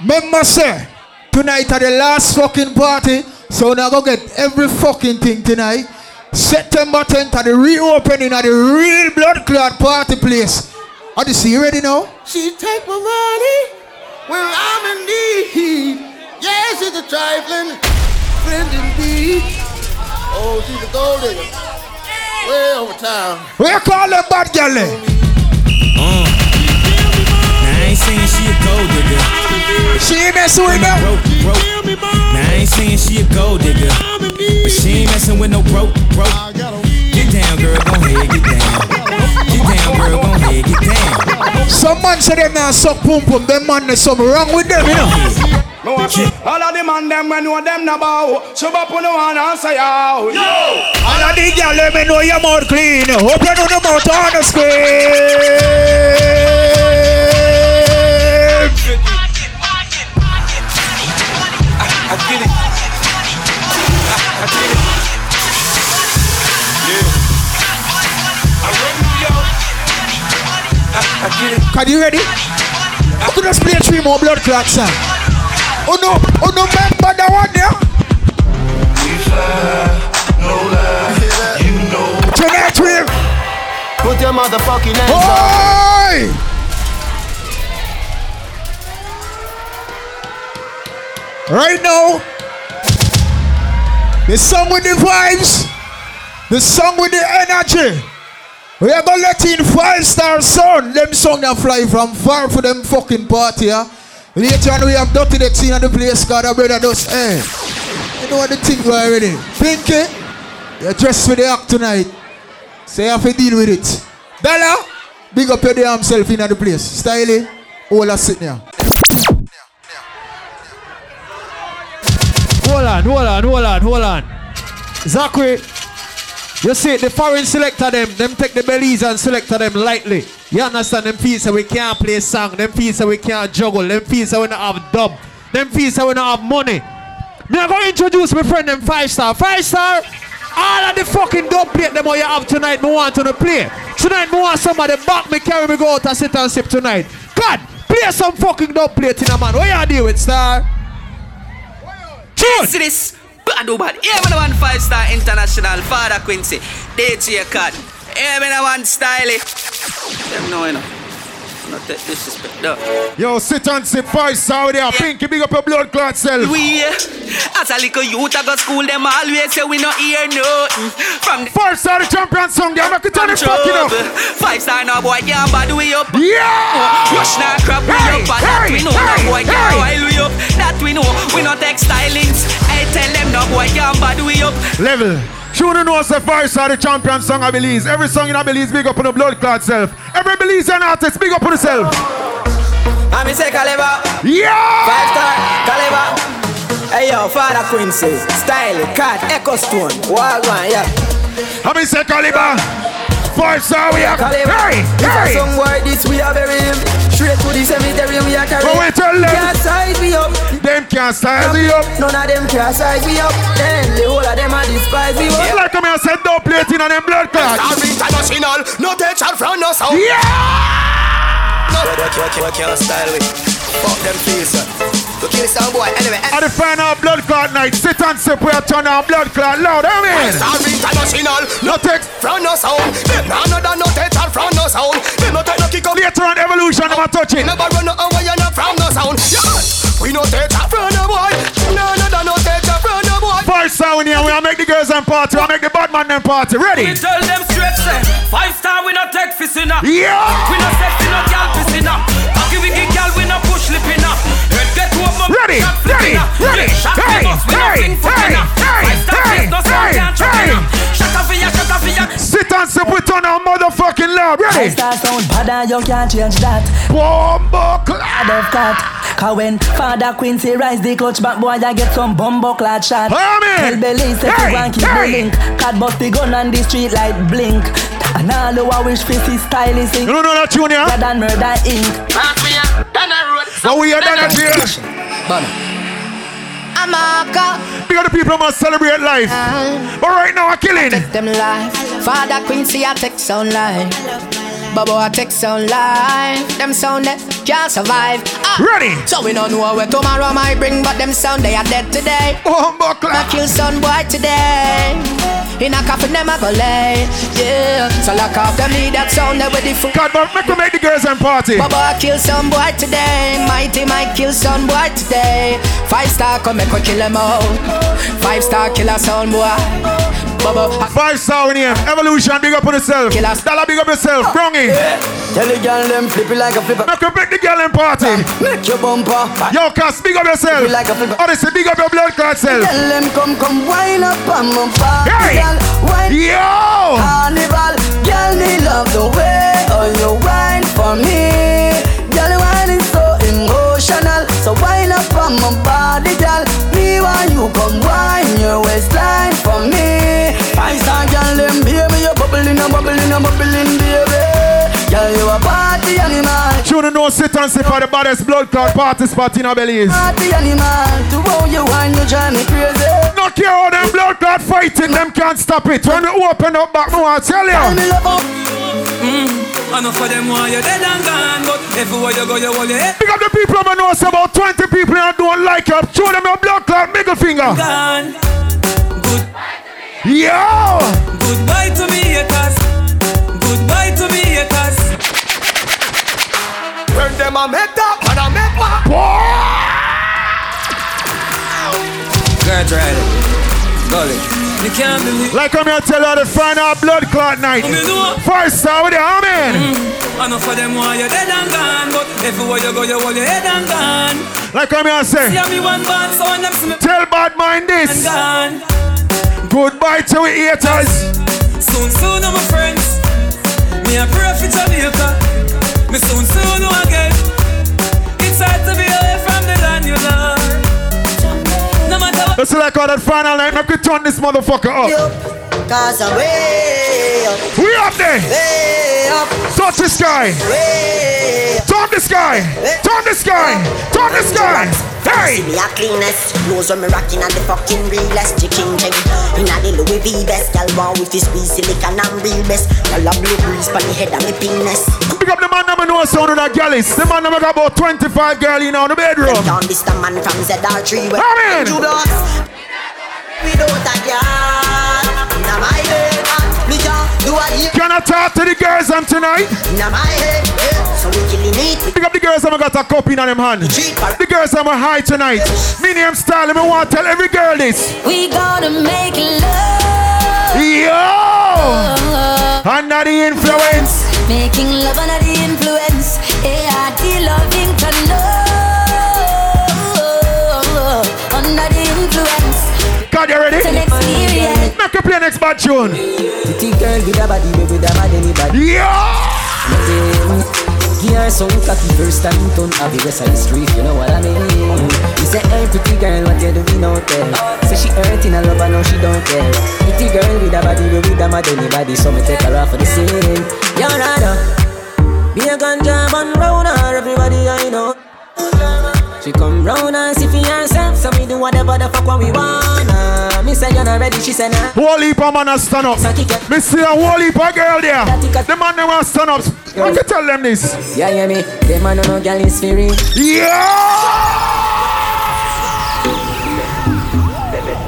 Remember, sir, tonight are the last fucking party, so now go get every fucking thing tonight. September 10th at the reopening of the real blood clot party place. Are you see you ready now? She take my money when I'm in need. Yeah, she's a trifling friend indeed. Oh, she's a gold digger. Way over town. We call them bad girl. Eh? Uh. Now I ain't saying she a gold digger. She ain't messing with them. Broke, broke. Now I ain't saying she a gold digger. But she ain't messing with no broke, broke. Get down, girl, go ahead, get down. Get down, girl, go ahead, get down. Some man say them now suck pum pum. Them man there's something wrong with them, you know. no all of the man them when know them na bow. Shove up on the one and say yo, yo. All of the girl let me know your mouth clean. Open on the mouth on the screen. I get it. Can you ready? I could just play three more blood clots song. Oh no, oh no, remember that one there? Tonight we Put your motherfucking hands Oi! Right now, the song with the vibes, the song with the energy. We are gonna let in five star sound. Them song that fly from far for them fucking party. Yeah? Later on, we have Dirty the scene of the place called a brother does. Hey, you know what the thing go already? Pinky, you're dressed for the act tonight. So you have to deal with it. Bella, big up your damn self in the place. Styling, all are sitting here. Hold on, hold on, hold on, hold on. Zachary, you see the foreign selector them, them take the bellies and selector them lightly. You understand them fees that we can't play song, them fees that we can't juggle, them fees that we don't have dub, them fees that we don't have money. Me I gonna introduce my friend them five star. Five star, all of the fucking dub plate them all you have tonight, me want to play. Tonight me want somebody back me carry me go out and sit and sip tonight. God, play some fucking dub plate in a man. What you deal with, star? See Bad oh bad. Yeah, I want five star international. Father Quincy. DJ Cut. Yeah, man, I style it. Them know, you. Not take disrespect, though. Yo, sit and sip five star there. Pinky, big up your blood clot self. We, as a little youth, I go school, them always say we not hear nothing. From the Five star the champion song there. Make it turn it fucking up. Five star now, boy, can't bad we up. Yeah! Uh, rush now, crap we Hey, up. And that hey, we know, hey, no boy, hey. while we up. That we know, we not take stylings. I tell them, no boy, can't bad we up. Level. Shouldn't know say five star the champion song I Belize. Every song in I Belize big up on the blood clot self. Every Belizean artist big up on yourself. I'm say Caliber. Yeah! Five star, Caliber. Hey yo, Father Quincy, Style, Cat, Echo Stone, Wagwan, yeah. I mean say Caliber. Five star we are. Caliber. Hey, If a hey. song boy this we are very him. Straight to the cemetery we are carry. But we tell them. Can't size me up. Them can't size me up. None of them can't size me up. Then the whole of them are despise me up. Like me I said double plating on them blood clots. International, no tension from no sound. Yeah! What, what, what, what kind of style we? Fuck them face. Go kill some boy. Anyway, At the final blood clot night, sit and sip, we are turn our blood clot loud, I mean. Star International, No text. from no sound. Them nah no da no tension from no sound. Them no take no kick up. Later on, evolution, never touch it. Never run no away and no from no sound. Yeah. We no tension from no boy. No no da no tension from no boy. Five sound here, we are make the girls and party, we make the bad man them party. Ready? We tell them straight say Five star we not take fist in Yeah! We not sexy no gal piss in Cocky we get gal we not push lip in Head get to up Ready, ready, ready. Hey, hey, hey, hey, hey, hey, hey. Shut up for ya, shut up for ya Sit and sip, we turn our motherfucking loud. Five Ready? star sound, bad you can't change that. Bombo Out of cut. Cause when Father Quincy rise the clutch back, boy, I get some bumbo clad shot. Amen. Tell Belly say Hey, to one keep hey. the link. Cat bust the gun on the street like blink. And all who I wish for see style is You don't know that tune, yeah? Rather than murder ink. What we are done at here? Amaka. Big the people must celebrate life. But right now, I'm killing. Take them life. Father Quincy, I take sound life. Bubba, I take sound life. Them sound that can't survive. Ah. Ready? So we don't know where tomorrow might bring, but them sound they are dead today. Oh, buckler. I kill son boy today. In a coffin, them I go lay. Yeah. So lock off them need that sound that the food. God, but make me make the girls and party. Bubba, I kill some boy today. Mighty might kill some boy today. Five star come make we kill them out. Five star killer sound boy. Bubba, Five star in here. Evolution, big up on yourself. Dollar, big up yourself. Brownie. Tell the girl them flip it like a flipper. Make you make the girl and party. Make your bumper. Yo, Cass, big up yourself. Like a flipper. Say big up your blood clot self. Tell them come, come, wind up on my body, Hey. girl. Wine. Yo. Carnival, girl, me love the way oh you wine for me. Girl, wine is so emotional, so wind up on my body, girl. Me want you come wine your waistline for me. Five star girl, them baby, you bubbling bubbling bubbling. Girl, you a party animal. Tune no sit and sit for the baddest blood clot party spot in our bellies. Party animal, to how you wine, you drive me crazy. No care how them blood clot fighting, them can't stop it. When we open up back, me want to tell you. I know for them why you're dead and gone, but everywhere you go, you hold your head Big up the people who know say about 20 people and don't like you. Show them your blood clot middle finger. gone. Yo! Goodbye to me When them a make up and a make back. Girl, try it. Gully. You can't believe. Like I'm here to tell you the final blood clot night. First star with the amen. Mm. I know for them why you're dead and gone, but everywhere you go, you hold your head and gone. Like I'm here to say. See me one band, so when them see me Tell bad mind and this. gone. Goodbye to we haters. Soon, soon, I'm my friends. Me a pray for Jamaica. Me soon, soon, know again. It's hard to be away from the land you love. No matter what. Let's like how that final night, make we turn this motherfucker up. Cause I'm way up, We up there. way up, Touch the sky. way up. Turn the sky. Turn the sky. Turn the sky. Hey. Me a cleanest Knows when me rocking at the fucking realest Chicken king Inna the Louis V best Girl want with his squeeze silicon and real best Girl a blue breeze Pon the head of me penis Pick up the man that know sound of that gallis. The man that got about 25 girl in on the bedroom. Down this the man from ZR3 Where Amen. Judas Without a girl Inna my head Me can't do a year Can I talk to the girls them tonight? Inna my head. So we killing it Pick up the girls that got a cup in them hand. The girls that are high tonight. Me name style. Me want to tell every girl this. We gonna make love. Yo! Under the influence. Making love under the influence. ARD loving to love. Under the influence. God, you ready? It's an experience. Make you play next bad tune. Pretty girl with a body, with a mad anybody. Yeah! Give her some cocky first time turn have the rest of the street, you know what I mean? You say, hey pretty girl, what you doing out there? Say she hurting a love, I know she don't care. Pretty girl with a body, with a mad anybody, so me take her off for the scene. You're rather be a ganja man round her, everybody I know. She come round and see for herself, so we do whatever the fuck what we wanna. Me say you're not ready, she say nah. Whole heap of man a stand up. Me see a whole heap of girl there. The man want stand up. I can tell them this. Yeah, yeah, me. Them man no girl is free. Yeah!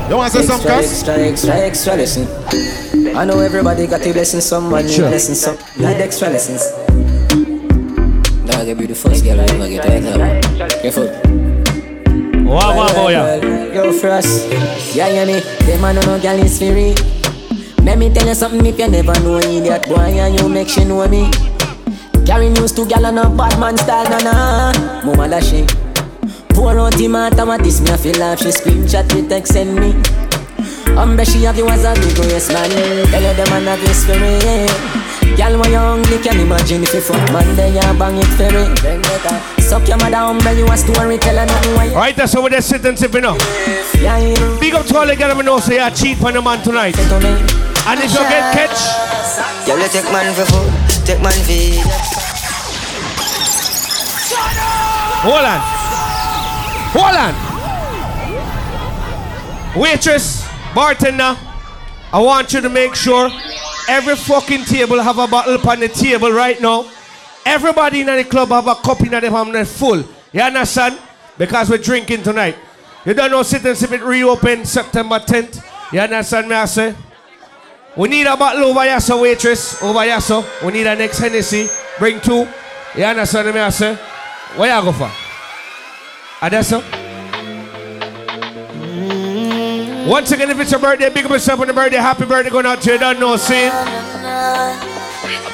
You want to say extra, something, Cass? Extra, extra, extra lesson. I know everybody got a blessing, someone need Sure. lessons, some need extra lessons. Now get be the first girl I ever get to exam. Careful. Wow, wow, boy, well, well, Go for us. Yeah, yeah, me. Them man no girl is free. Let me tell you something if you never know idiot boy and you make she know me. Carry news to gal on a bad man style, na na. Mama dashing. Pour out the mathematics, me a feel laugh. She screenshot the text send me. Umbre she have you as a big waist man. Tell you them man have this for me. Girl, when you hungry, can imagine if you fuck man, then you bang it for me. Then get her. Suck your mother, umbre, you a story, tell her nothing why you. Alright, that's over there sitting sipping up. Yeah, you know. Big up to all the girls we know say I cheat on the man tonight. And if you get catch, Girl, you take man for food, take man for hold on. Hold on. Waitress, bartender, I want you to make sure every fucking table have a bottle upon the table right now. Everybody in the club have a cup in the hand full. You understand? Because we're drinking tonight. You don't know sit and sip it reopen September 10th. You understand me I say? We need a bottle over here, so waitress. Over here, so. We need a next Hennessy. Bring two. You understand me I say? Where you go for? Adesso? Once again, if it's your birthday, big up yourself on the birthday. Happy birthday going out to you. Don't know, see?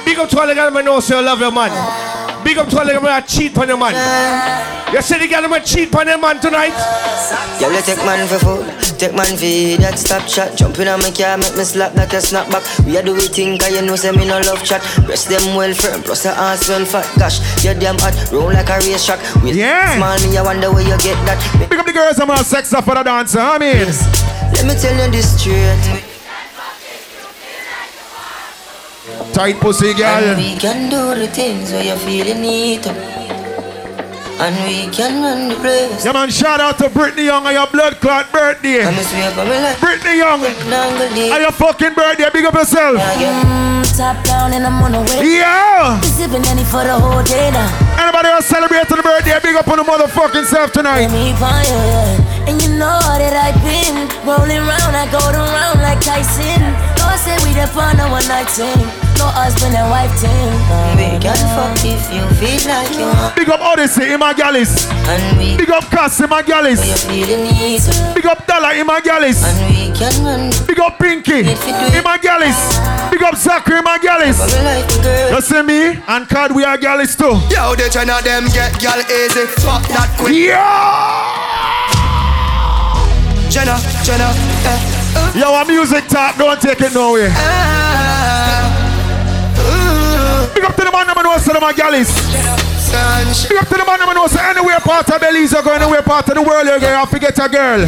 Big up to all the guys that know so you love your man. Big up to all the guys that cheat on your man. You see the guys that cheat on your man tonight? Girl, you take man for food, take man for that stop shot. Jumping on my car, make me slap like a snapback. We are do we think, cause you know, say me no love chat. Rest them well firm, plus the ass well fat. Gosh, you're damn hot, roll like a race track. With Yeah. small me, I wonder where you get that. Pick up the girls, I'm gonna sex up for the dancer. I mean, Let me tell you this straight. Tight pussy And we can do the things where you feel you need to. And we can run the place. Yeah, man, shout out to Brittany Young on your blood clot birthday. Brittany Young, on your fucking birthday, big up yourself. Mm, top down and I'm on the way. Yeah. Sipping any for the whole day now. Anybody else celebrating the birthday, big up on the motherfucking self tonight. Me fire, yeah. And you know that I've been rolling round, I go around like Tyson. No, I say we the fun of one night thing. No husband and wife thing. We can fuck if you feel like you want. Big up Odyssey, in my gallis. And we Big up Cass, in my gallis. Big up Dollar, in my gallis. And we can run. Big up Pinky, in my gallis. Big up Zachary, in my gallis. You see me? And Card, we are gallis too. Yo, the China them get gal easy. Fuck that quick. Jenna, Jenna, eh, uh, Yo, a music talk, don't take it nowhere. Big up to the man that knows to the my gallis. Big up to the man that knows anywhere part of Belize or go anywhere part of the world you're going to forget a girl.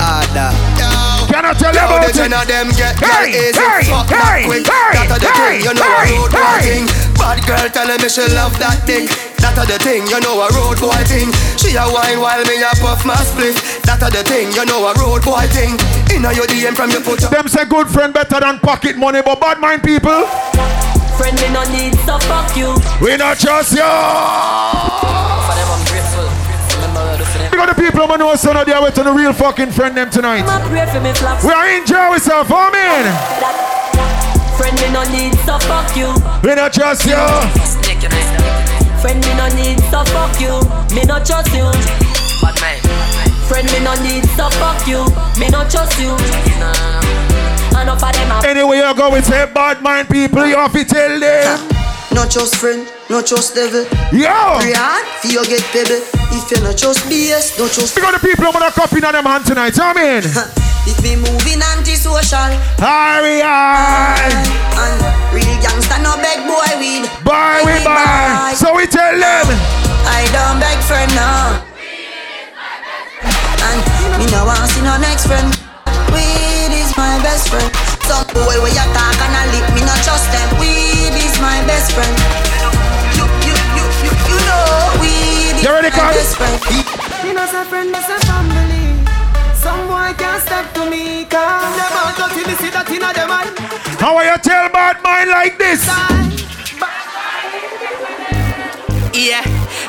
Can I tell you Yo, about it? them get gal Hey, easy. hey, Fuck that hey, quick. hey, That a the hey, thing, you know hey, a road boy hey. thing. Bad girl telling me she love that thing. That a the thing, you know a road boy thing. She a wine while me a puff my split. That a the thing, you know a road boy thing. Inna your DM from your put up. Them say good friend better than pocket money, but bad mind people, Friend, me no need, so fuck you. we not trust you. Big up the people who know son of their way to the real fucking friend them tonight. My pray for me. We are enjoy ourselves, man. Friend, me no need, so fuck you. We not trust you. Friend, me no need, so fuck you. Me no trust you. Bad man. Friend, me no need, so fuck you. Me no trust you. Enough of them a Anyway, you go with say bad mind people, you have to tell them. Not just friend, not just devil. Yo! Pray hard, for you get pebble. If you not just BS, don't just. Big up the people I'm gonna copy on them hand tonight, I mean. [LAUGHS] If me moving antisocial. Hurry on. And real gangster no beg boy weed. Bye, we bye. So we tell them. I don't beg friend now. And me no want see no next friend. Weed is my best friend. Some boy where you talk and I lip, me not trust them. Weed is my best friend. You, you, you, you, you know weed is You ready, my best friend. Me no say friend, me say family. Some boy can't step to me, cause them out dirty, me see that inna them eye. How are you tell bad mind like this? Yeah,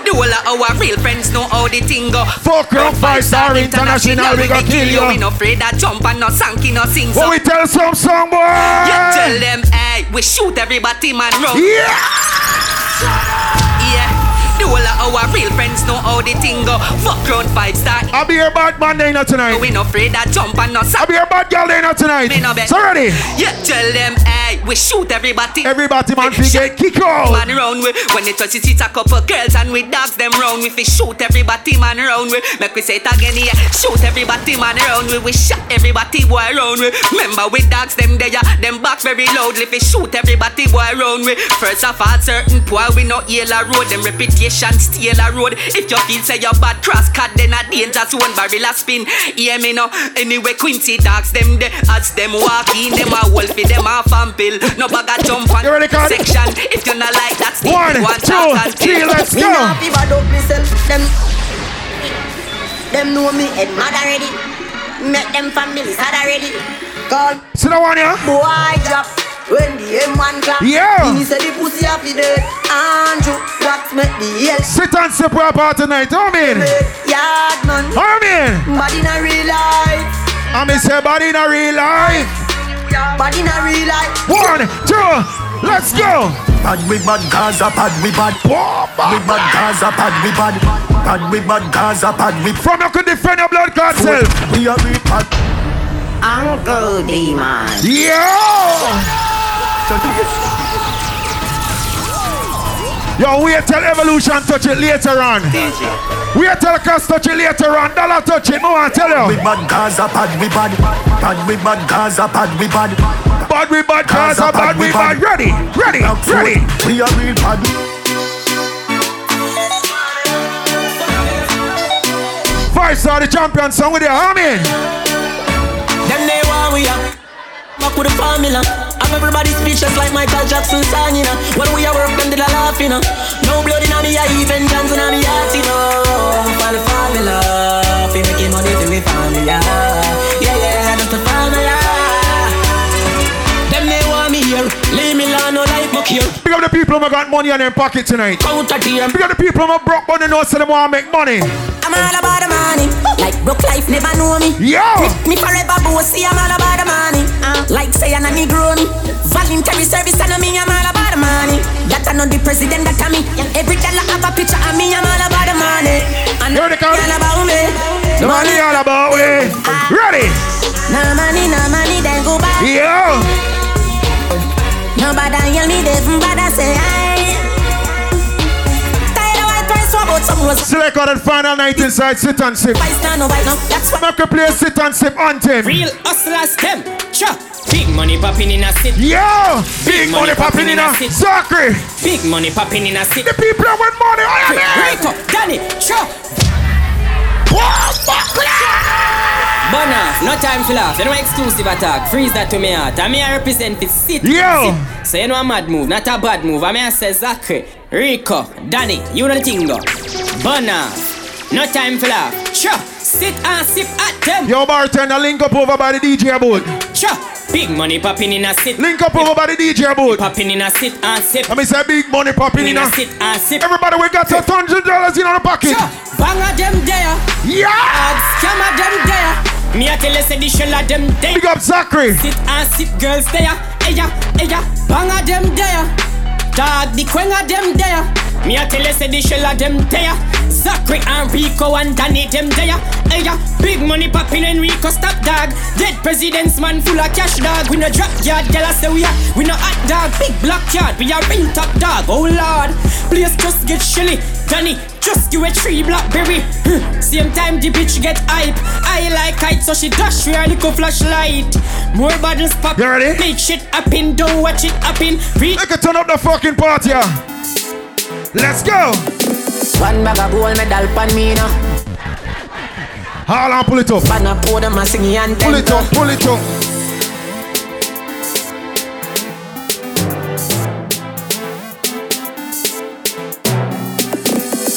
the whole of our real friends know how the thing go. Fuck rock five star international, we gon' kill you. We no afraid that jump and no sanky no sing. What we tell some song boy? You tell them, hey, we shoot everybody man round. Yeah. Yeah. The whole of our real friends know how the thing go. Fuck round five star. I'll be your bad man there not tonight. We no afraid that jump and no sanky. I'll be your bad girl there not tonight. Me no bet. So ready? You tell them, hey, we shoot everybody. Everybody man fi get kick out. Man round we when it touch it, it's a couple girls and we dogs them round we fi shoot everybody man round we make we say it again yeah shoot everybody man round we we shot everybody boy round we remember we dogs them there them back very loudly fi shoot everybody boy round we first of all certain poor we no yell a road them reputation steal a road if you feel say you bad cross cut then a danger zone barrel a spin hear me now anyway Quincy dogs them there as them walk in them a wolf them a fan sample. No bag a jump on section. If you not like that, stick One, one two, talk kill. let's Me go. nah fi bad up myself. Them, them know me head mad already. Make them families sad already. Call See that one, yeah? boy drop when the M1 clap. Yeah. He said the pussy happy dead. Andrew wax make the hell. Sit and sip our part tonight. Oh, How mean? Yard oh, man. How mean? But in a real life. I mean, say body in a real life. But in a real life. One, two, let's go. Bad we bad Gaza, bad we bad. We bad Gaza, bad we bad. Bad we bad Gaza, bad we. From you could defend your blood clot self. We are we bad. Uncle Demon. Yo, wait till evolution touch it later on. Wait till Cast touch it later on. Dollar touch it. More, I tell you. We bad Gaza, bad we bad. Bad we bad Gaza, bad we bad. Bad we bad Gaza, bad we bad. Ready, ready, ready. We are real bad. Five star the champion song with your army. Them they want we up. Back with the formula. I'm everybody speechless like Michael Jackson song, you know. When we are work, them did a laugh, you know. No blood in me, I even guns in me heart, you know. For the formula. Fi making money for we formula. Yeah, Big up the people who got money in their pocket tonight. Counter team. Big up the people who broke money know so they want to make money. I'm all about the money. Like broke life never know me. Yo! Me, me forever bossy, I'm all about the money. Uh, like say I'm a negro me. Voluntary service and me, I'm all about the money. That I know the president that I me. Every dollar have a picture of me, I'm all about the money. And Here they come. all about me. The money all about we. Ready? No money, no money, then go back. Yo! Nobody yell me, they from bad I say aye. Tired of white price, what about some was Select out and final night inside sit and sip. Vice now, no, no, that's what. Make a play sit and sip anthem. Real hustlers, them. Sure. Big money popping in a city. Yo! Big money popping in a sacre. Big money popping in a city. The people with money, I am here. Rico, Danny, sure. Bana, no time to laugh. You know exclusive attack. Freeze that to me heart. I mean I represent the city. Yo. Sit. So you know a mad move, not a bad move. I mean I say Zachary, Rico, Danny, you know the thing go. Bana, no time for laugh. Sure. Sit and sip at them. Yo, bartender, link up over by the DJ booth. Sure. Big money popping in a sit. Link up over by the DJ booth. Popping in a sit and sip. Let me say big money popping in In a a sit and sip. Everybody, we got a hundred dollars in our pocket. Sure. Bang a them there. Yeah. Scam a them there. Me a tell you say the shell of them there. Big up Zachary. Sit and sip girls there. Eya, eya. Bang a them there. Dog the queen of them there. Me a tell you say the shell of them there. Zachary and Rico and Danny them there. Eya, big money popping and Rico stop dog. Dead presidents man full of cash dog. We no drop yard, girl I say we are. We no hot dog, big block yard. We a ring top dog. Oh lord, please just get chilly. Danny, just give a tree blackberry. Hmm. Same time the bitch get hype. I like height, so she dash with her little flashlight. More bottles pop. You ready? Make shit happen, don't watch it happen. Read Look at turn up the fucking party. yeah. Let's go. one bag of gold medal pan me now. On, pull it up. Pan a pour them a sing and Pull it up, pull it up.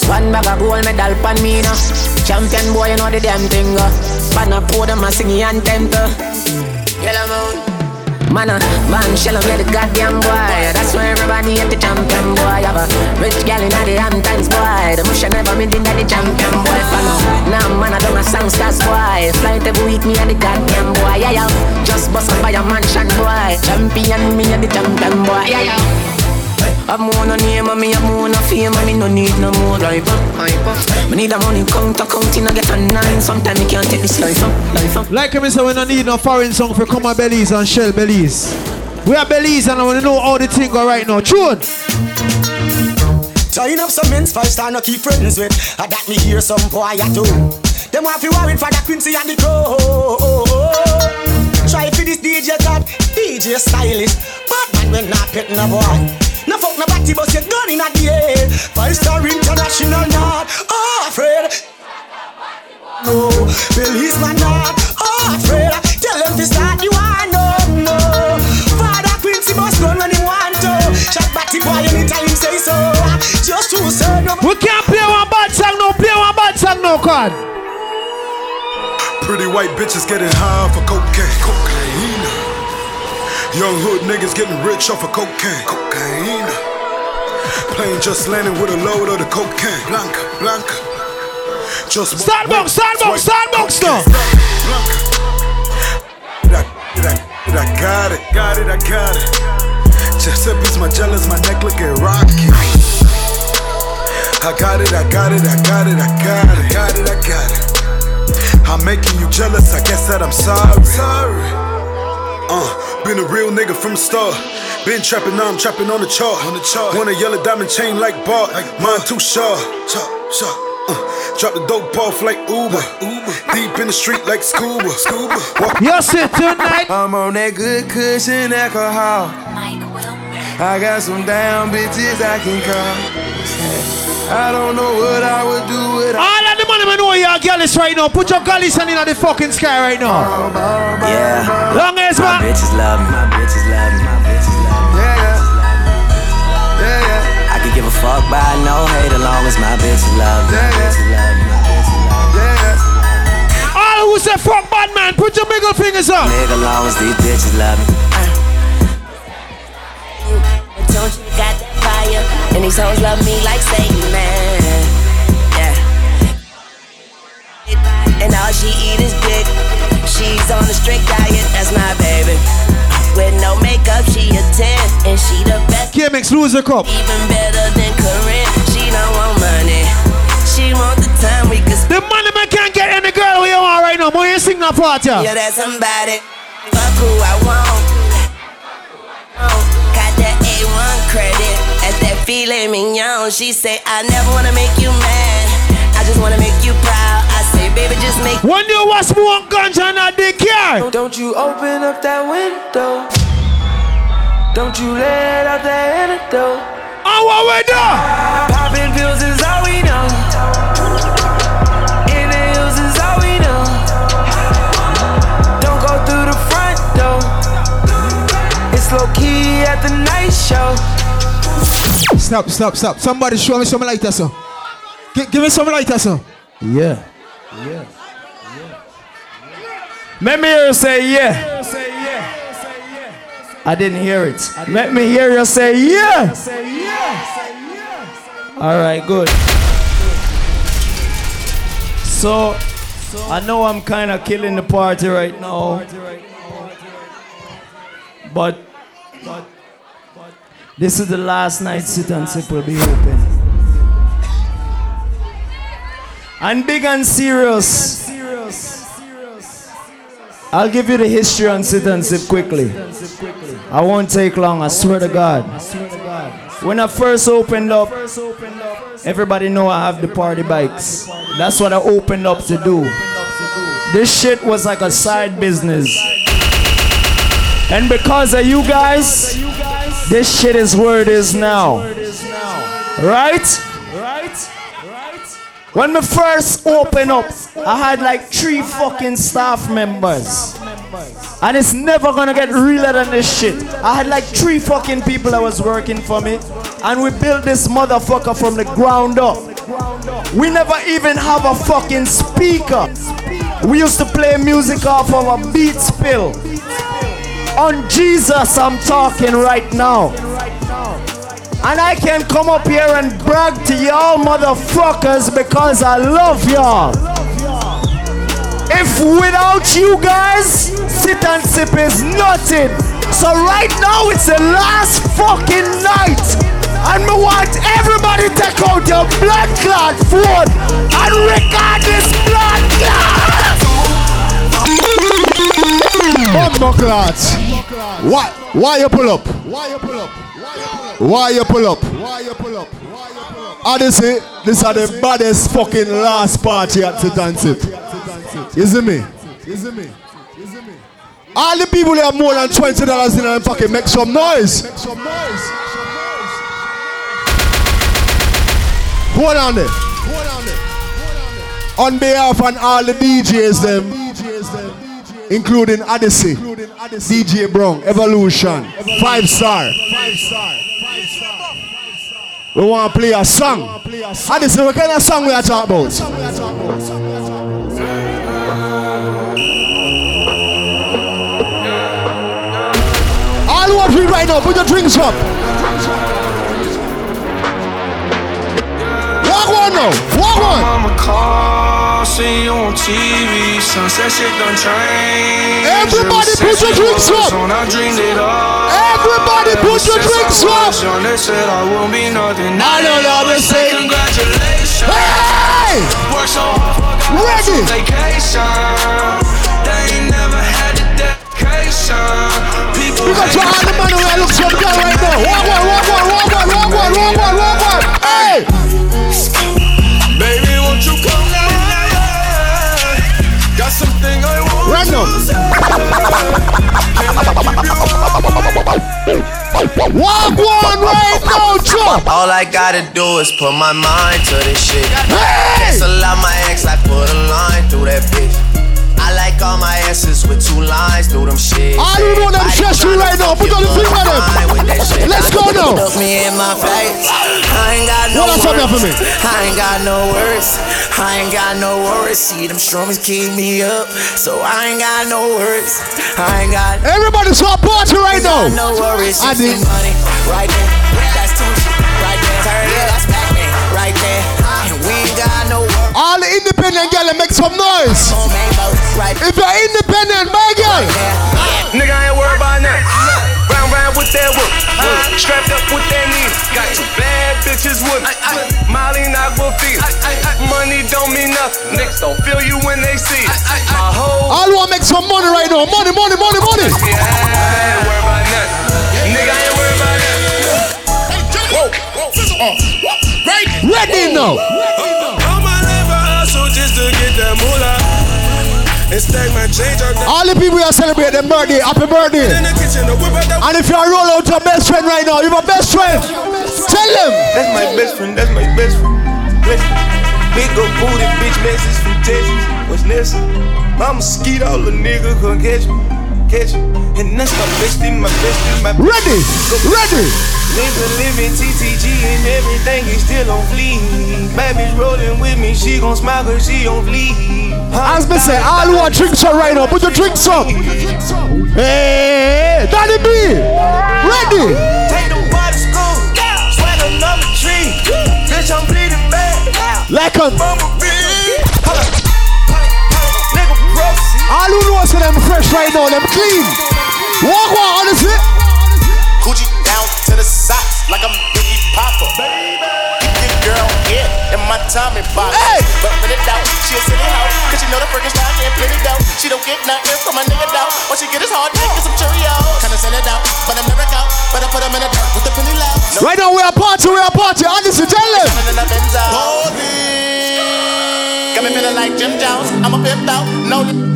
One bag of gold medal pan me now. Champion boy, you know the damn thing. Uh. Pan a pour them a sing and temper. Yellow moon. Man, uh, man, shell of the goddamn boy. That's why everybody at the champion boy. Have a rich gal in the Hamptons boy. The bush never made in the champion boy. Fan Now, man, I don't a songsters boy. Flight every week, me and the goddamn boy. Yeah, yeah. Just bust up by a mansion boy. Champion, me and the champion boy. Yeah, yeah. I'm more no name and me I'm more no fame and me no need no more driver. Me need a money counter counting I get a nine. Sometimes me can't take this life up, life up. Like me say, we don't need no foreign song for come on Belize and shell Belize. We are Belize and I want to know how the thing go right now. Tune. Tying up some men's five star no keep friends with. I that me hear some boy at too. Them want fi worried for the Quincy and the crow. Try for this DJ God, DJ stylist, Bad man, we not pet no boy. No fuck no body, but you gun in a air. Five star international, not afraid. No, police man, not afraid. Tell them to start you are no, no. Father Quincy must run when he want to. Shot batty boy anytime he say so. Just to say no. We can't play one bad song, no. Play one bad song, no. God. Pretty white bitches getting high for cocaine. cocaine. Young hood niggas getting rich off of cocaine. Cocaine. Plane just landing with a load of the cocaine. Blanca, Blanca. Just Starbucks, Starbucks, Starbucks, no. I, I, got it, got it, I got it. Giuseppe's my jealous, my neck looking rocky. I got it, I got it, I got it, I got it, I got it, I got it. I'm making you jealous, I guess that I'm sorry. Sorry. Uh, been a real nigga from the start. Been trapping, now I'm trapping on the chart. On the chart. Want a yellow diamond chain like Bart. Mine too sharp. Chop, chop. Uh, drop the dope off like Uber. Uber. Deep in the street like scuba. Scuba. Walk- Yes, it tonight. I'm on that good cushion alcohol. I got some down bitches I can call. I don't know what I would do without. All of the money man know you're gallus right now. Put your gallus in the fucking sky right now. Yeah. Long as My bitches love me. My bitches love me. My bitches love me. Yeah, yeah. Yeah, yeah. I can give a fuck by no hate as long as my bitches love me. My bitches love me. My bitches love me. Yeah. All who say fuck bad man, put your middle fingers up. Nigga, long as these bitches love me. Don't you got that fire? And these hoes love me like Satan, man. Yeah. And all she eat is dick. She's on a strict diet, that's my baby. With no makeup, she a 10. And she the best. KMX lose the cup. Even better than Corinne. She don't want money. She want the time we could The money man can't get any girl we want right now. More you sing that part, yeah. Yeah, that's somebody. Fuck who I want. Got that A1 credit filet mignon. She say, I never wanna make you mad. I just wanna make you proud. I say, baby, just make When you was smoke ganja and they care. Don't you open up that window. Don't you let out that antidote. Oh, what we do? Popping pills is all we know. In the hills is all we know. Don't go through the front door. It's low key at the night show. Stop, stop, stop. Somebody show me some lighter, sir. Gi- give me some lighter, sir. Yeah. Yeah. Let me hear you say yeah. I didn't hear it. Let me hear you say yeah. All right, good. So, I know I'm kind of killing the party right now, but but this is the last night sit and sip will be open. And big and serious. I'll give you the history on sit and sip quickly. I won't take long, I swear to God. When I first opened up, everybody know I have the party bikes. That's what I opened up to do. This shit was like a side business. And because of you guys, this shit is where it is now. Right? Right? Right? When we first opened up, I had like three fucking staff members. And it's never gonna get realer than this shit. I had like three fucking people that was working for me. And we built this motherfucker from the ground up. We never even have a fucking speaker. We used to play music off of a Beats Pill. On Jesus, I'm talking right now. And I can come up here and brag to y'all motherfuckers because I love y'all. If without you guys, sit and sip is nothing. So right now it's the last fucking night. And me want everybody take out your blood clot phone and record this blood clot. Clots. Why? Why you pull up? Why you pull up? Why you pull up? Why you pull up? Odyssey, this are the baddest fucking last party at the dance it. Is it. You see me? See me? All the people that have more than twenty dollars in their pocket make some noise. Make some noise. Hold on there. On behalf of all the DJs them, including Odyssey, DJ Brown, Evolution, Five Star. We want to play a song. And this is what kind of song we are talking about. All who are free right now, put your drinks up. Walk one now. Walk one. Call, see you on TV. Sunset shit done changed. Everybody put your drinks up. I dreamed it up. Everybody put your drinks up. They said I won't be nothing. I don't always say congratulations. Hey! Work so hard, forgot Ready. vacation. They ain't never had the dedication. People got to all the man who look so good right now. One, walk one, walk one, walk one, walk one, walk one. Walk one right now, jump. All I gotta do is put my mind to this shit. Hey! Cancel out my ex, I put a line through that bitch. I like all my asses with two lines through them shit. All you know them chest you right now. Put on the finger them. Let's go now. Look me in my face. I ain't got no on, there for me. I ain't got no words. I ain't got no words. See them strummies keep me up, so I ain't got no words. I ain't got. Everybody start party right now. No worries. I did. money right there. That's two right there. Turn it up, that's back man right there. All the independent girl make some noise. On mango right If you're independent, my girl. Nigga, I ain't worried about that. Round round with that work. Strapped up with that knee. Got two bad bitches with me. Molly not will feel. Money don't mean nothing. Niggas don't feel you when they see it. My whole All want make some money right now. Money, money, money, money. yeah, I ain't worried about nothing. Nigga, I ain't worried about that. Ready now. All the people are celebrating their birthday, happy birthday. in the kitchen to whip out that. And if you are roll out your best friend right now, you have a best friend. Tell them. That's my best friend, that's my best friend. Bless you. Big old booty bitch message from Texas. What's next? I'm skeet, all the nigga can catch me. Me. And that's my bestie, my bestie, my Ready, ready. Nigga living TTG and everything is still on fleek. Baby's rolling with me, she gon' smile cause she on fleek. As me say, all who want drinks up right now, put your drinks up. Hey, Daddy B. Ready. Take the school, swag another tree. Bitch, I'm bleeding bad. Like on. All who know say them fresh right now, them clean. Walk one, honestly. Coochie down to the socks like I'm Biggie Papa. Give girl yeah, and my Tommy box. Hey! But when it out, she'll sit it out. Cause she know the freaking style can't put it down. She don't get nothing from a nigga down. When she get his hard dick and some Cheerios. Kinda send it out, but I'm never out. But I put him in the dirt with the penny loud. No Right now we are party, we are party. Honestly, tell them. in the Benzo. Got me feeling like Jim Jones. I'm a pimped out. No.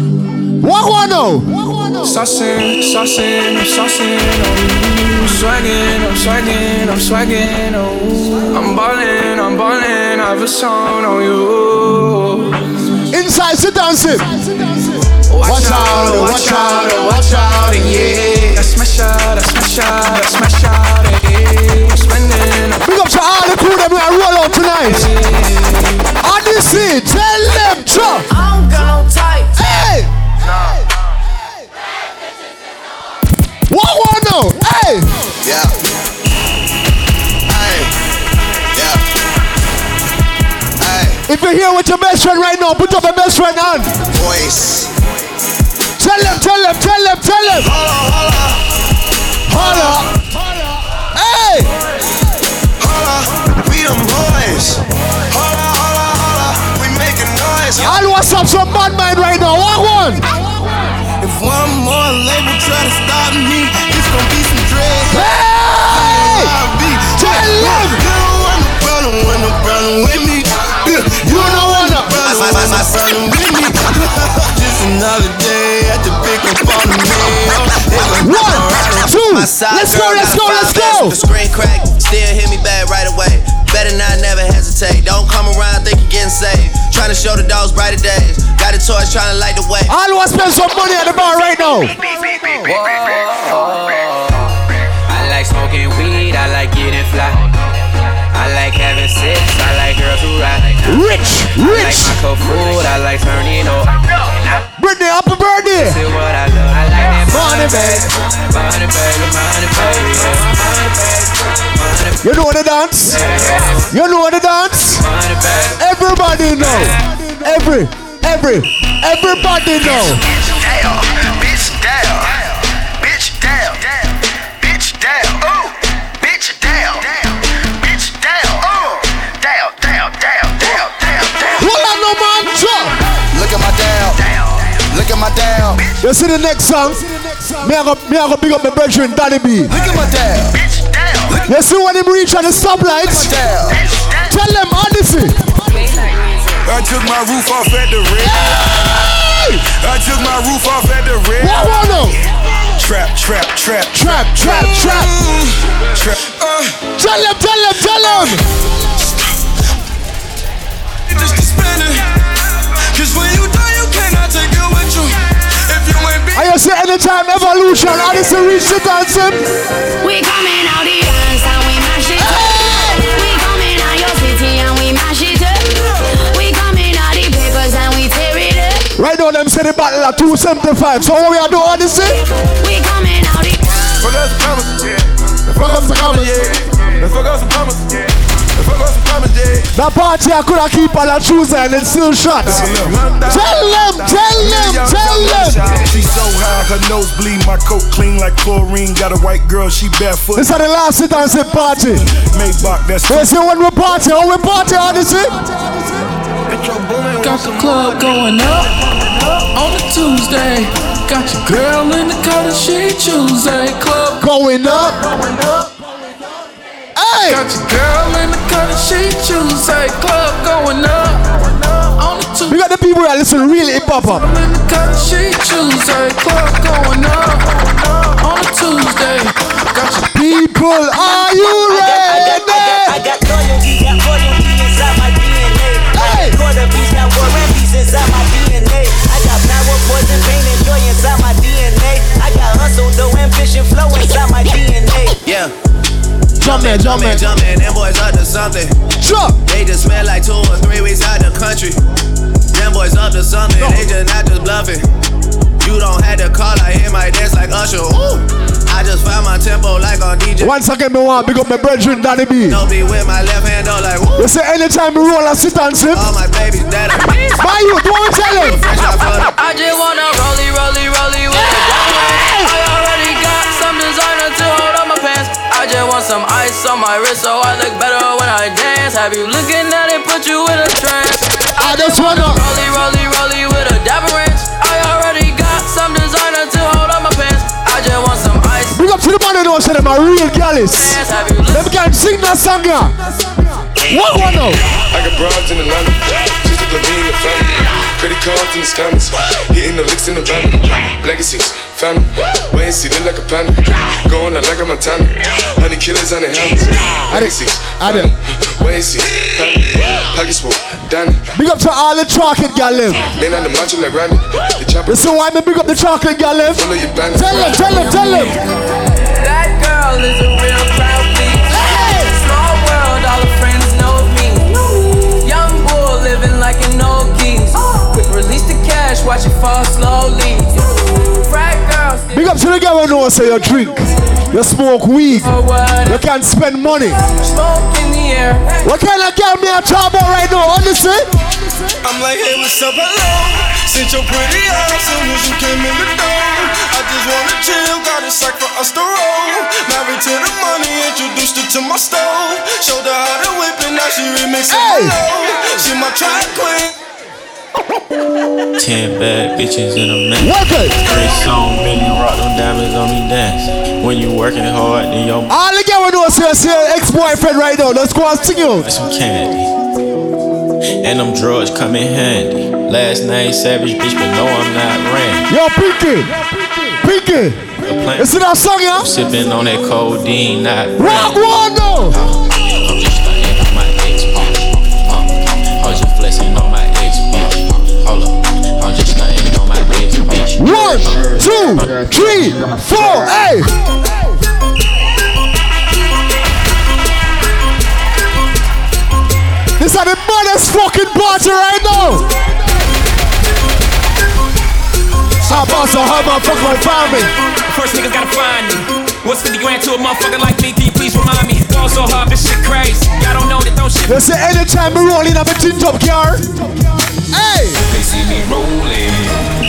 Walk one now. Saucing, saucing, I'm saucing on oh. you. Swagging, I'm swagging, I'm swagging, oh. I'm ballin', I'm ballin', I have a song on you. Inside, sit down, sit. Watch out, watch out, watch out, and yeah. I smash out, I smash out, I smash out, and yeah. I'm spending, I'm Big up to all the crew that we are roll out tonight. Honestly, tell them, Chuck. I don't got type. Hey. One now. Hey. Yeah. Hey. Yeah. Hey. If you're here with your best friend right now, put up your best friend on. Voice. Tell them, tell them, tell them, tell them. Holla. Hey. Holla. We them boys. Making noise. All what's up some bad mind right now. Walk one. If one more label try to stop me, it's gonna be some dread. Hey. Tell them. You don't want no problem, want no problem with me. You don't want no problem, want no problem with me. [LAUGHS] Just another day at the pick up on the mail. One, two. Let's go, let's go, let's go. The screen crack, still hit me back right away. Better not never hesitate. Don't come around think you're getting saved. Trying to show the dogs brighter days. Got a torch trying to light the way. All who spend some money at the bar right now. Whoa. I like smoking weed, I like getting fly. I like having sex. I like girls who ride. Rich, rich. I like my cold food. I like turning up. Britney, happy birthday. See what I love. I like that money, baby. Money, baby. Money, baby. Yeah. Money, baby. You know the dance? You know the dance? Everybody know. Every, every, everybody know. down, bitch down, bitch down, bitch down, ooh, bitch down, bitch down, ooh, down, down, down, down, down, down. Hold on, no man. Look at my down. Look at my down. You see the next song? Me I go, me I go big up my brethren, Danny B. Look at my down. You see when him reach at the stoplights? Tell them honesty. I took my roof off at the red. I took my roof off at the red. What one no? Trap, trap, trap, Trap, trap, trap. trap. Tell them, tell them, tell them. Just to spend I just say anytime evolution, honesty reach the dancing. We coming out the dance and we mash it up. We coming out your city and we mash it up. We coming out the papers and we tear it up. Right now, them say the battle at 275. So what we are doing honesty? We coming out the Fuck up some commas, yeah. Fuck up some commas, yeah. Fuck up some commas, yeah. Fuck up some commas, yeah. That party I could have keep on a Tuesday and it's still shot. Tell them, tell them, tell them. She so high, her nose bleed, my coat clean like chlorine. Got a white girl, she barefoot. This is the last sit and sip party. Maybach, that's You see when we party, how we party honesty? Got the club going up on a Tuesday. Got your girl in the car that she Tuesday. Club going up. Hey! Got your girl in the car that she Tuesday. Club going up on a Tuesday. We got the people that listen really hip hop. in the car that she Tuesday. Club going up on a Tuesday. Got your People, are you ready? I got loyalty, got royalty inside my DNA. I got quarter piece, got war and peace inside my DNA. I got power, poison, pain, and joy inside my DNA. I got hustle, though, ambition, flow inside my DNA. Yeah. Jumpin', jumpin'. Jumpin', them boys up to something. Sure. They just spent like two or three weeks out the country. Them boys up to something, they just not just bluffing. You don't have to call, I hear my dance like Usher. Ooh. I just found my tempo like on DJ. Once again, me want big up my brethren, Danny B. Don't be with my left hand, though, like woo. You say anytime we roll and sit and sip. All my babies dead. My youth, what we tell him? I just wanna rollie, rollie, rollie wrist so I look better when I dance. Have you looking at it, put you in a trance. I just wanna rollie, rollie, rollie with a dapper ranch. I already got some designer to hold on my pants. I just want some ice. Big up to the man who knows that them are real gallus. Them can sing that song, yeah. What one now? I got broads in Atlanta, just to me family. Credit cards in the scammers, hitting the licks in the van. Legacies, family, wait and see, look like a panda. Going out like a Montana, honey killers on their hands. Legacies, Adam. wait and see, family, pockets full, Danny. Big up to all the chocolate gal live. Man on the macho like Randy, the chopper. You see why me big up the chocolate gal? Follow your bandits. Tell them, tell them, tell them. That girl is a real the watch it fall slowly. Frat girls. Big up to the girl who knows say you drink, you smoke weed, you can't spend money. Smoke in the air. What kind of girl me I talk about right now? Honestly? I'm like, hey, what's up, hello? Since your pretty ass soon as you came in the door. I just wanna chill, got a sack for us to roll. Married to the money, introduced her to my stove. Showed her how to whip it, now she remixing Hey! She my track queen. Ten bad bitches in a minute. Work it. Three song, million rock them diamonds on me dance. When you working hard, then your All the girl who knows say say your ex-boyfriend right now. Let's go and sing you. some candy. And them drugs come in handy. Last night Savage, bitch, but no, I'm not Randy. Yo, Pinky. Pinky. You see that song, yeah? I'm sipping on that codeine, not Rock one now. One, two, three, four, hey. This is the baddest fucking party right now. Stop also have my fuck my family. First niggas gotta find me. What's 50 grand to a motherfucker like me? Can you please remind me? Fall so hard, this shit crazy. Y'all don't know that don't shit. Say anytime we rolling up a tin top car. Hey! They see me rolling,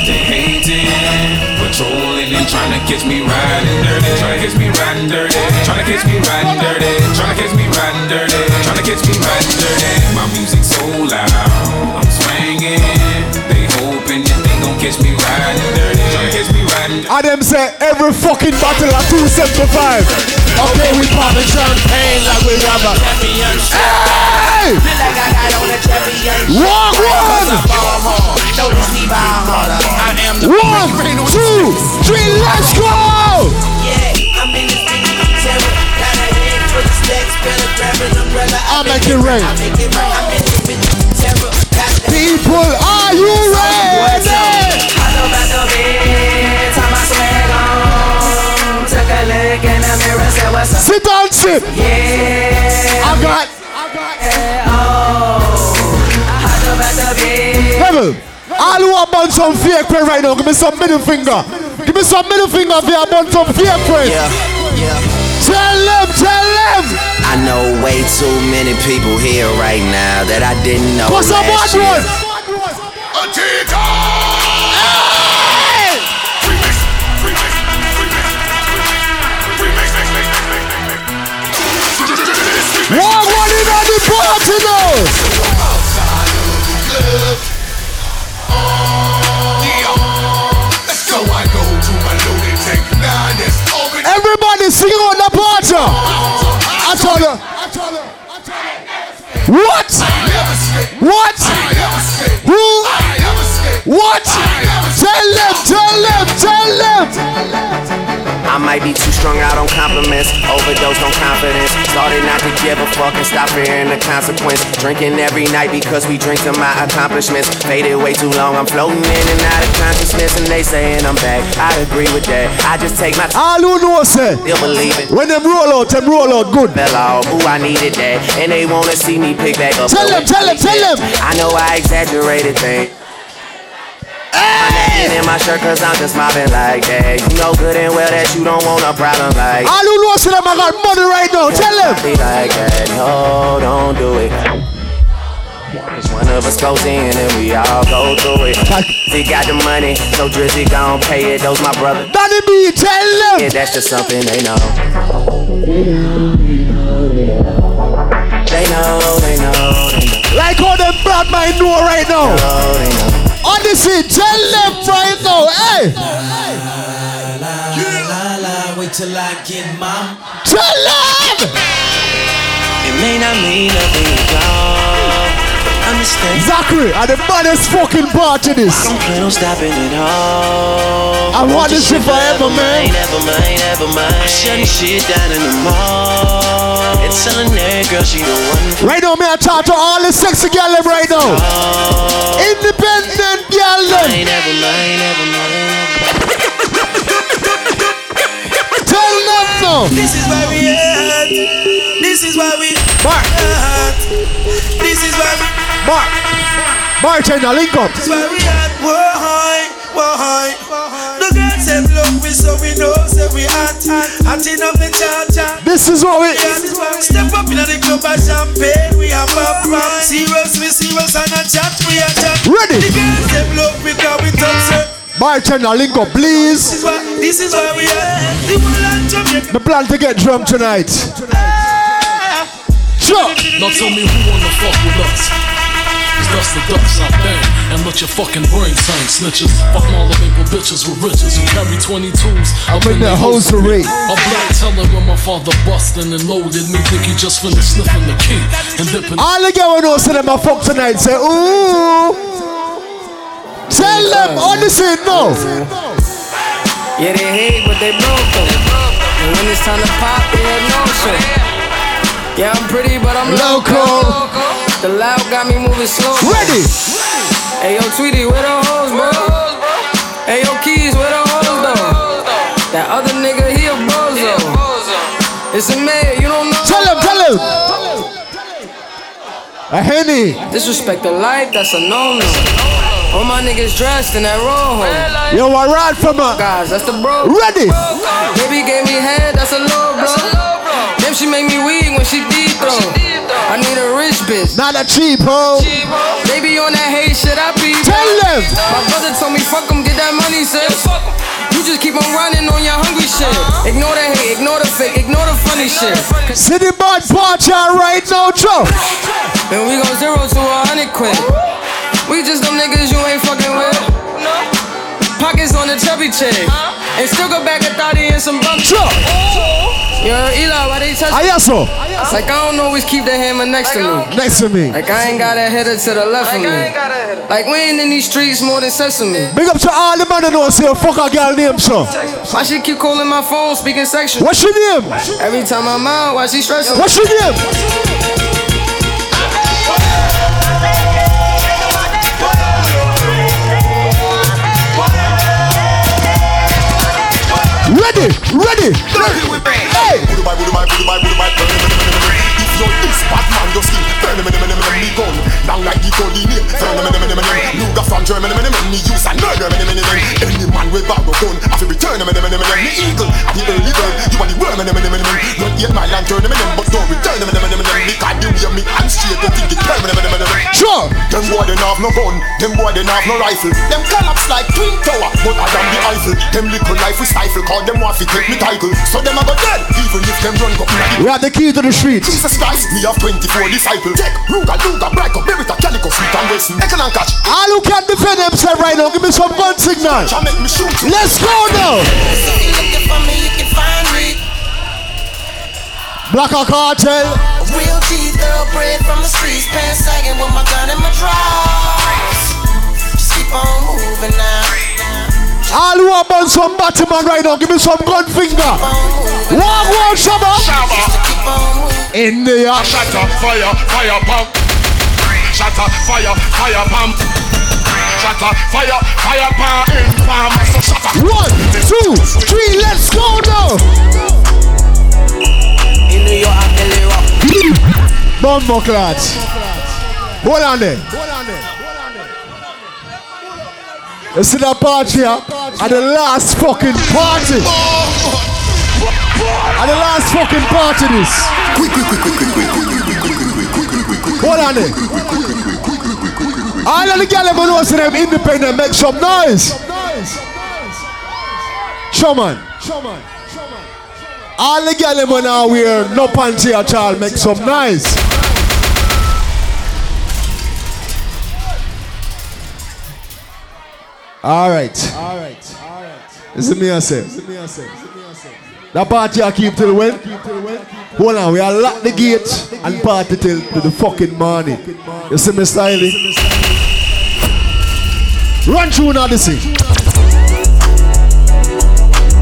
they hating, patrolling and trying to catch me riding dirty, trying to catch me riding dirty, trying to catch me riding dirty, trying to catch me riding dirty, trying to catch me riding dirty. My music so loud, I'm swinging. They hoping that they gon' catch me riding dirty, trying to catch me riding. I them say every fucking bottle of 275. Okay, we popping champagne like we have a. Hey! Walk one! One, two, three, let's go! I make it rain. People, are you ready? Sit down, sit. Yeah. I got. All who are burn some fake friend right now, give me some middle finger. Give me some middle finger if you are burn some fake friend. Yeah, yeah. Tell them, tell them. I know way too many people here right now that I didn't know What's up, last one year. one? One one in on the party now. Everybody singing on the party. I told you. What? What? Who? What? Tell them, tell them, tell them. I might be too strung out on compliments, overdosed on confidence. Started not to give a fuck and stop fearing the consequence. Drinking every night because we drink to my accomplishments. Faded way too long, I'm floating in and out of consciousness, and they saying I'm back. I agree with that. I just take my All who know say, still believe it. when them roll out, them roll out good. Fell off, ooh, I needed that. And they wanna see me pick back up. Tell them, tell them, tell them. I know I exaggerated things. My name in my shirt cause I'm just mobbing like that. You know good and well that you don't want a problem like All who know say them I got money right now. Tell them. Be like that, no, don't do it. Cause one of us goes in and we all go through it. He got the money, so Drizzy gon' pay it. Those my brothers. Danny B, tell them. Yeah, that's just something they know. They know, they know, they know. Like how them bad mind know right now. Honestly, tell them right now. Hey, La, la, la, Wait till I get tell them. It may not mean nothing to God. Understand? Zachary, are the baddest fucking part to this. Don't plan on stopping at all. I want this shit forever, man. Never mind, never mind. I'm shutting shit down in the mall. And telling that girl she the one. Right now, me I talk to all the sexy girl them right now. Oh. Independent girl them. Never mind, never mind. Tell them no. This is why we at. This is why we Mark. at. This is why we. Mark. Bartender, link up. This is why we at. Why? Why? The girls them love we so we know say we hot. Hot enough the cha cha. This is what we. Step up in the club and champagne, we have a pop. Serious, we serious and a chat, we a chat. Ready. The girls them love cause we top set. Bartender, link up, This please. is why, this is why we are. The whole of Jamaica. Me plan to get drunk tonight. Sure. Now tell me who wanna fuck with us. Cause that's the ducks I bang and let your fucking brains hang. Snitches, fuck all the maple bitches with riches who carry 22s. I'm in the hosiery. A black teller when my father bustin' and loaded me. Think he just finished sniffing the key and dipping. All the girl know say them a fuck tonight. Say ooh. Tell them honestly no. Yeah, they hate, but they broke though. And when it's time to pop, they had no show. Yeah, I'm pretty, but I'm Local. The loud got me moving slow. Ready. Hey, yo, Tweety, where the hoes, bro? Hey, yo, Keys, where the hoes, though? That other nigga, he a bozo. It's a man, you don't know. Tell him, tell him. A henny. Disrespect the life, that's a no-no. All my niggas dressed in that rojo. Yo, I ride from a guys, that's the bro. Ready. Baby gave me head, that's a low blow. Then she make me weak when she deep throw. I need a rich bitch. Not a cheap hoe. They be on that hate shit, I be. Tell them. My brother told me fuck 'em, get that money, sis. You just keep on running on your hungry shit. Ignore the hate, ignore the fake, ignore the funny shit. City bad watch out right now, Joe. Then we go zero to a hundred quid. We just them niggas you ain't fucking with. Pockets on the chubby chick. And still go back a thotty and some bump. Sure. Yo, Eli, why they touch yes, sir. It's like I don't always keep the hammer next to me. Next to me. Like I ain't got a header to the left of me. Like we ain't in these streets more than sesame. Big up to all the man that know say a fuck a girl name, so. Why she keep calling my phone speaking sexual? What's your name? Every time I'm out, why she stressing? What's your name? Ready, ready. Hey. If you're this bad man, turn me, Turn me, from Germany, them, them, me use and murder, them, them, them Any man with bag of gun, I feel return them, them, them, them, them Me eagle, the early bird, you are the worm, them, them, them Run yet my lantern, them, them, but don't return them, them, them, them Because you hear me and straight, don't think turn them, them, them, them Sure. Them boy, they have no gun, them boy, they have no rifle Them collapse like twin tower, but I am the Eiffel Them little life we stifle, cause them want to take me title So them a go dead, even if them run go the We have the key to the streets. Jesus Christ, me have 24 disciples. Take Ruga, Luga, Brico, Berita, Calico, Sweet and Wilson. Echo and catch. All who can defend themselves right now, give me some gun signal. Shall make me shoot you. Let's go now. If you're looking for me, you can find me. Black Hawk Cartel. Real G, thoroughbred from the streets, pants sagging with my gun in my drawers. Just keep on moving now. All who are on some Batman right now, give me some gun finger. Walk, walk, Shabba. In the air. Shut up, fire, fire pump. Shut up, fire, fire pump shatter. Fire, fire, power, in power, master shatter. One, two, three, let's go now. In New York, Bumbo clads. Hold on there. You see that party? At the last fucking party. At the last fucking party this. Hold on there. All of the girls that know say them independent make some noise. Show man. All the girls that now wear no panty at all make some noise. All right. All right. All right. This is me I say. That party I keep till when? Hold on, we are lock the gate and party till to the fucking morning. You see me styling? Run through now this thing.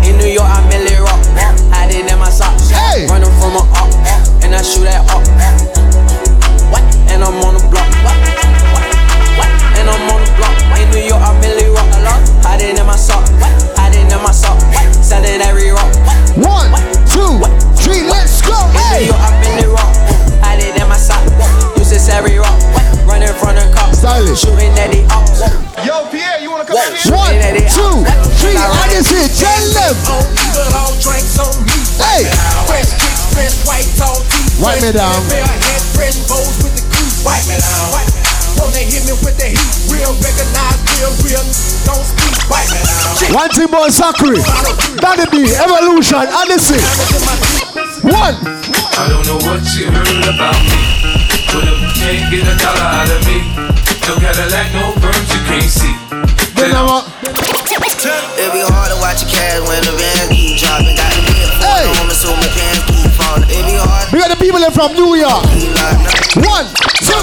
In New York, I'm Millie Rock. Hiding in my socks. Hey. Running from a up. And I shoot at up. What? And I'm on the block. What? What? What? And I'm on the block. In New York, I'm Millie Rock. Hiding in my sock. Hiding in my sock. Selling every rock. One, two, three, let's go. Hey. New York, I'm Millie Rock. Hiding in my sock. Uses every rock. Running from the cops. Stylish. Shooting at the ops. Yo, Pierre, you wanna come Whoa. in here? One, Shooting at the two, ops. three, and this it. Tell them. Hey. Wipe me down. Wipe me down. Wanna hit me with the heat? Real recognize, real, real. Don't speak. Wipe me down. One thing about Zachary. Danny B, Evolution, and this it. One. I don't know what you heard about me, but if you can't get a dollar out of me, no Cadillac, no perms, you can't see. Then I'm a- It be hard to watch your cash when the van keep dropping. Got to be a Hey. home so my pants keep falling. It be hard We got the people in from New York. to be like, no. One, two.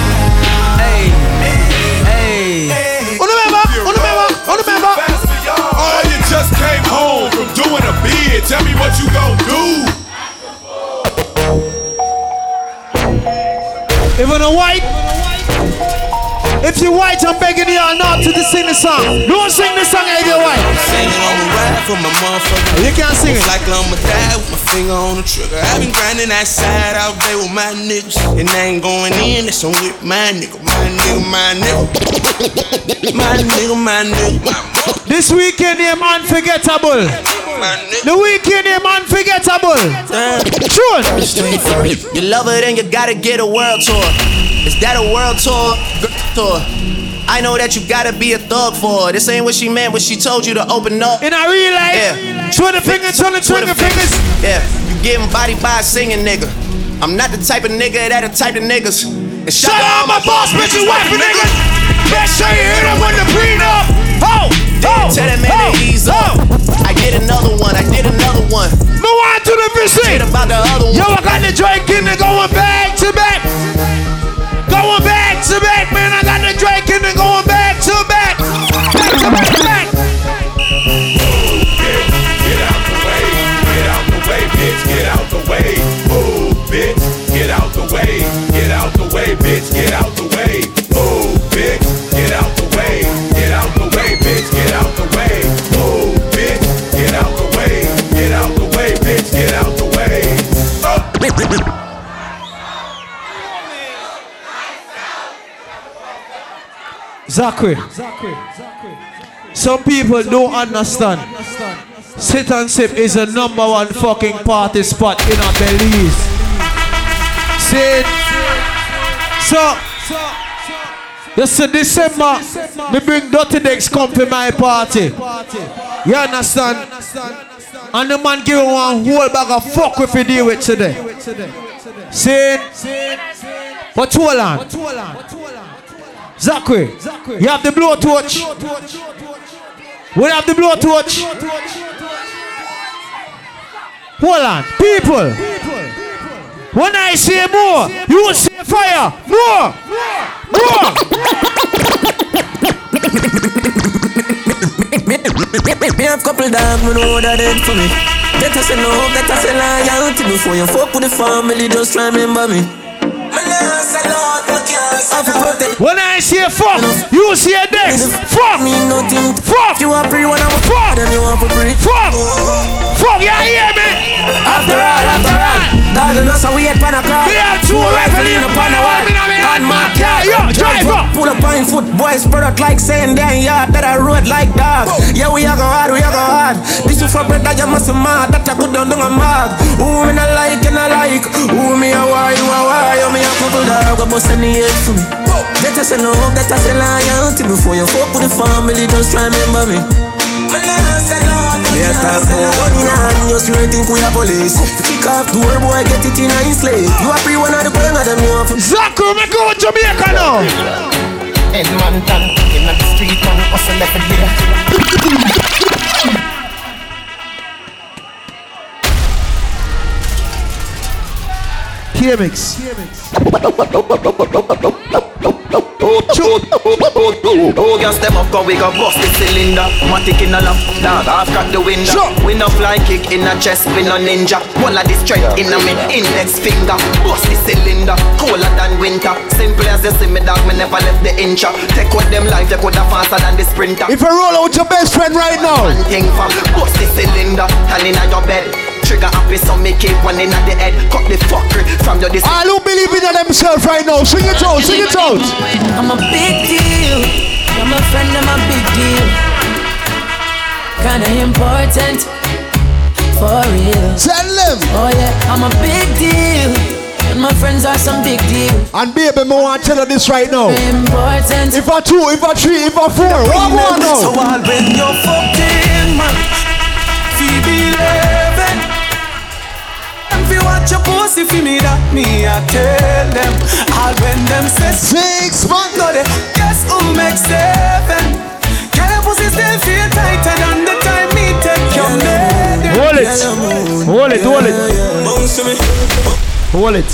If you white, I'm begging y'all not to sing the song. Don't sing the song if you're white. Singing on the ride for my motherfucker. You can't sing it. Like I'ma die with my finger on the trigger. I've been grinding that side out there with my niggas. And I ain't going in, that's on with my nigga. My nigga, my nigga. My nigga, my nigga. This weekend, name unforgettable. The weekend, name unforgettable. Sure. You love it and you gotta get a world tour. Is that a world tour? Girl tour. I know that you gotta be a thug for her. This ain't what she meant when she told you to open up. And I realize, yeah. Twitter fingers, Twitter, Twitter fingers. Yeah, you getting body by a singing nigga. I'm not the type of nigga that the type of niggas. And Shout out my boss, bitches, wife, and niggas. Make sure you hit them when the prenup. Oh, oh, Tell that man oh, to ease up. I did another one. I did another one. No one to the. Shit about the other one. Yo, I got the Drake in there going back to back. Going back to back, man. I got the Drake in there going back to back. Back to back. back. Get out the way, get out the way, bitch, get out the way. Move, bitch, get out the way, get out the way, bitch, get out the way. Zachary. Some people don't understand. Sit and sip is a number one fucking party spot in a Belize. See? So, this is December, me bring Dirty Decks come to my party. You understand? And the man give one whole bag of fuck if you deal with today. See? But hold on. Zachary, you have the blowtorch. We have the blowtorch. Hold on, people. When I say more, you will say fire. More, more. More. Me have couple dogs, me know that dead for me. Better say no, better say loyalty before you fuck with the family. Just remember me. When I say fuck, you say this. Fuck. Me nothing. Fuck. You are free when I'm a fuck. Then you want for free. Fuck. Fuck. You hear me? After all, after all. Dog, you know so we had pan a car. We have two rifle up. Pull up on foot, boys spread out like saying damn yard that I rode like dog. Yeah, we a go hard, we a go hard. This is for bread that you must mad. That I put down down a mad. Who me not like and I like. Who me a why, you a why. You me a couple dog, go bust any head for me. Better say no, better say loyalty before you fuck with the family. Just try remember me. Yeah, stop money and you still think we are police. Kick off door, boy, get it in a slave. You are free one of the queen of them, you have Zachary, me go to Jamaica now. Edmonton, in the street and hustle every day. KMX. Oh, girl, step up, cause we got bust the cylinder. Matic in a lap, dog, half crack the window. We no fly kick in a chest, we no ninja. One of the strength in a me index finger. Bust the cylinder, colder than winter. Simple as you see me, dog, me never left the inch. Take with them life, they could have faster than the sprinter. If you roll out your best friend right now. One thing for bust the cylinder, and in your bed. Trigger happy, so make it one in the head. Cut the fuckery from your dis. All who believe in themselves right now, sing it out, sing it out. I'm a big deal. You're my friend, I'm a big deal. Kinda important. For real. Tell them. Oh yeah, I'm a big deal. And my friends are some big deal. And baby, me want to tell you this right now. Important. If I two, if I three, if I four, what more now? So all when you're fucked in, man. Phoebe Eleven. And fi watch your pussy fi me that me I tell them. All when them say six months. No they guess who makes seven. Can your pussy still feel tighter than the time me take your lady? Hold it. Hold it, hold it. Bounce. Hold it.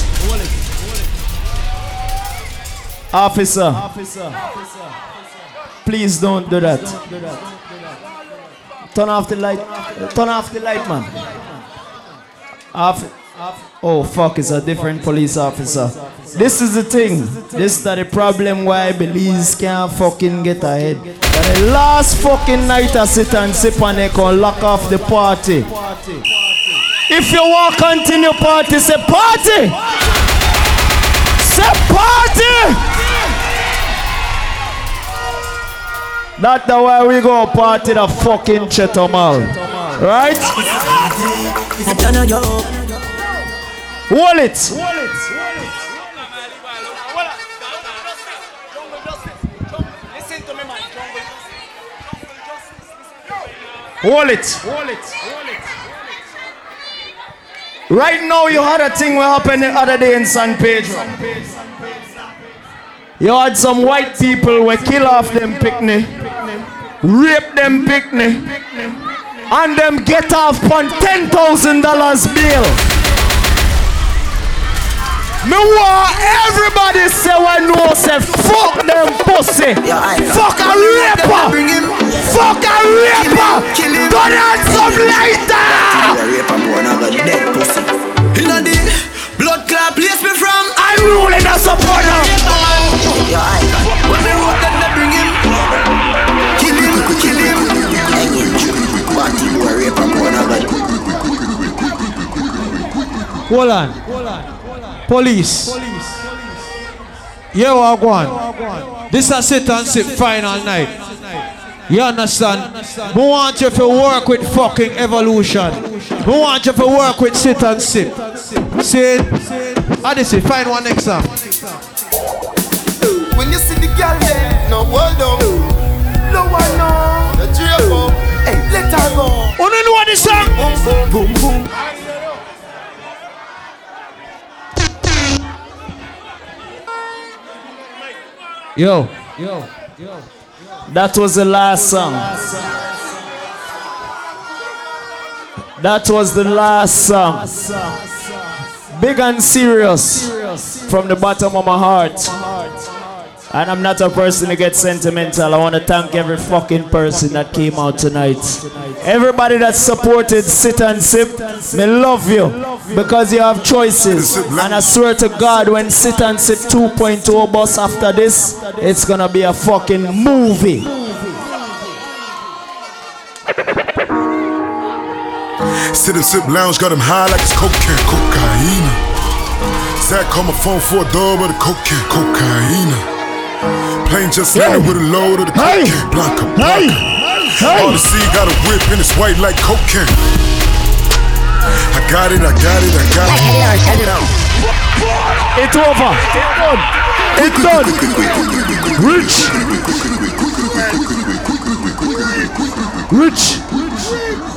Officer. Please don't do that. Turn off the light. Turn off the light, man. Off. Oh fuck, it's a different police officer. This is the thing. This is the problem why Belize can't fucking get ahead. But the last fucking night I sit and sip and they can lock off the party. If you want to continue party, say party! Say party! That's the way we go party the fucking Chetumal. Right? Hold it. Hold it. Right now, you had a thing what happened the other day in San Pedro. You had some white people who kill off them picnic, rape them picnic, and them get off on ten thousand dollars bill. Me want everybody say when no say. Fuck them pussy, fuck a raper, fuck a raper, go down some later. Inna the blood clot place me from. Unruly the supporter Your icon When me road them they bring him. Kill him, kill him. Hang him Party boy rape and born a Hold on. Police. Yeah, what go on. This a sit and sip final night. You understand? We want you to work with fucking evolution. We want you to work with sit and sip. See? How this it? Find one next time. When you see the girl there No on No one know The Hey, let her go Oh, no, know this song? Boom, boom, boom, boom Yo. Yo. Yo. That was the last song. That was the last song. Big and serious from the bottom of my heart. And I'm not a person to get sentimental. I want to thank every fucking person that came out tonight. Everybody that supported Sit and Sip, me love you because you have choices. And I swear to God, when Sit and Sip 2.0 bus after this, it's gonna be a fucking movie. Sit and sip lounge, got him high like it's cocaine, cocaine. Zach call my phone for a dub of the cocaine, cocaine. Plane just landed with a load of the cocaine, blanca, blanca. All the sea got a whip and it's white like cocaine. I got it, I got it, I got it. It's over. It's done. Rich. Rich.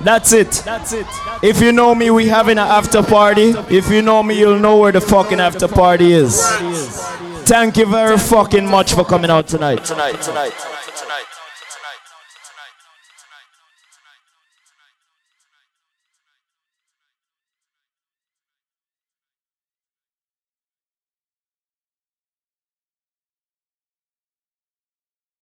That's it. That's it. If you know me, we having an after party. If you know me, you'll know where the fucking after party is. Thank you very fucking much for coming out tonight. Tonight, tonight, tonight, tonight.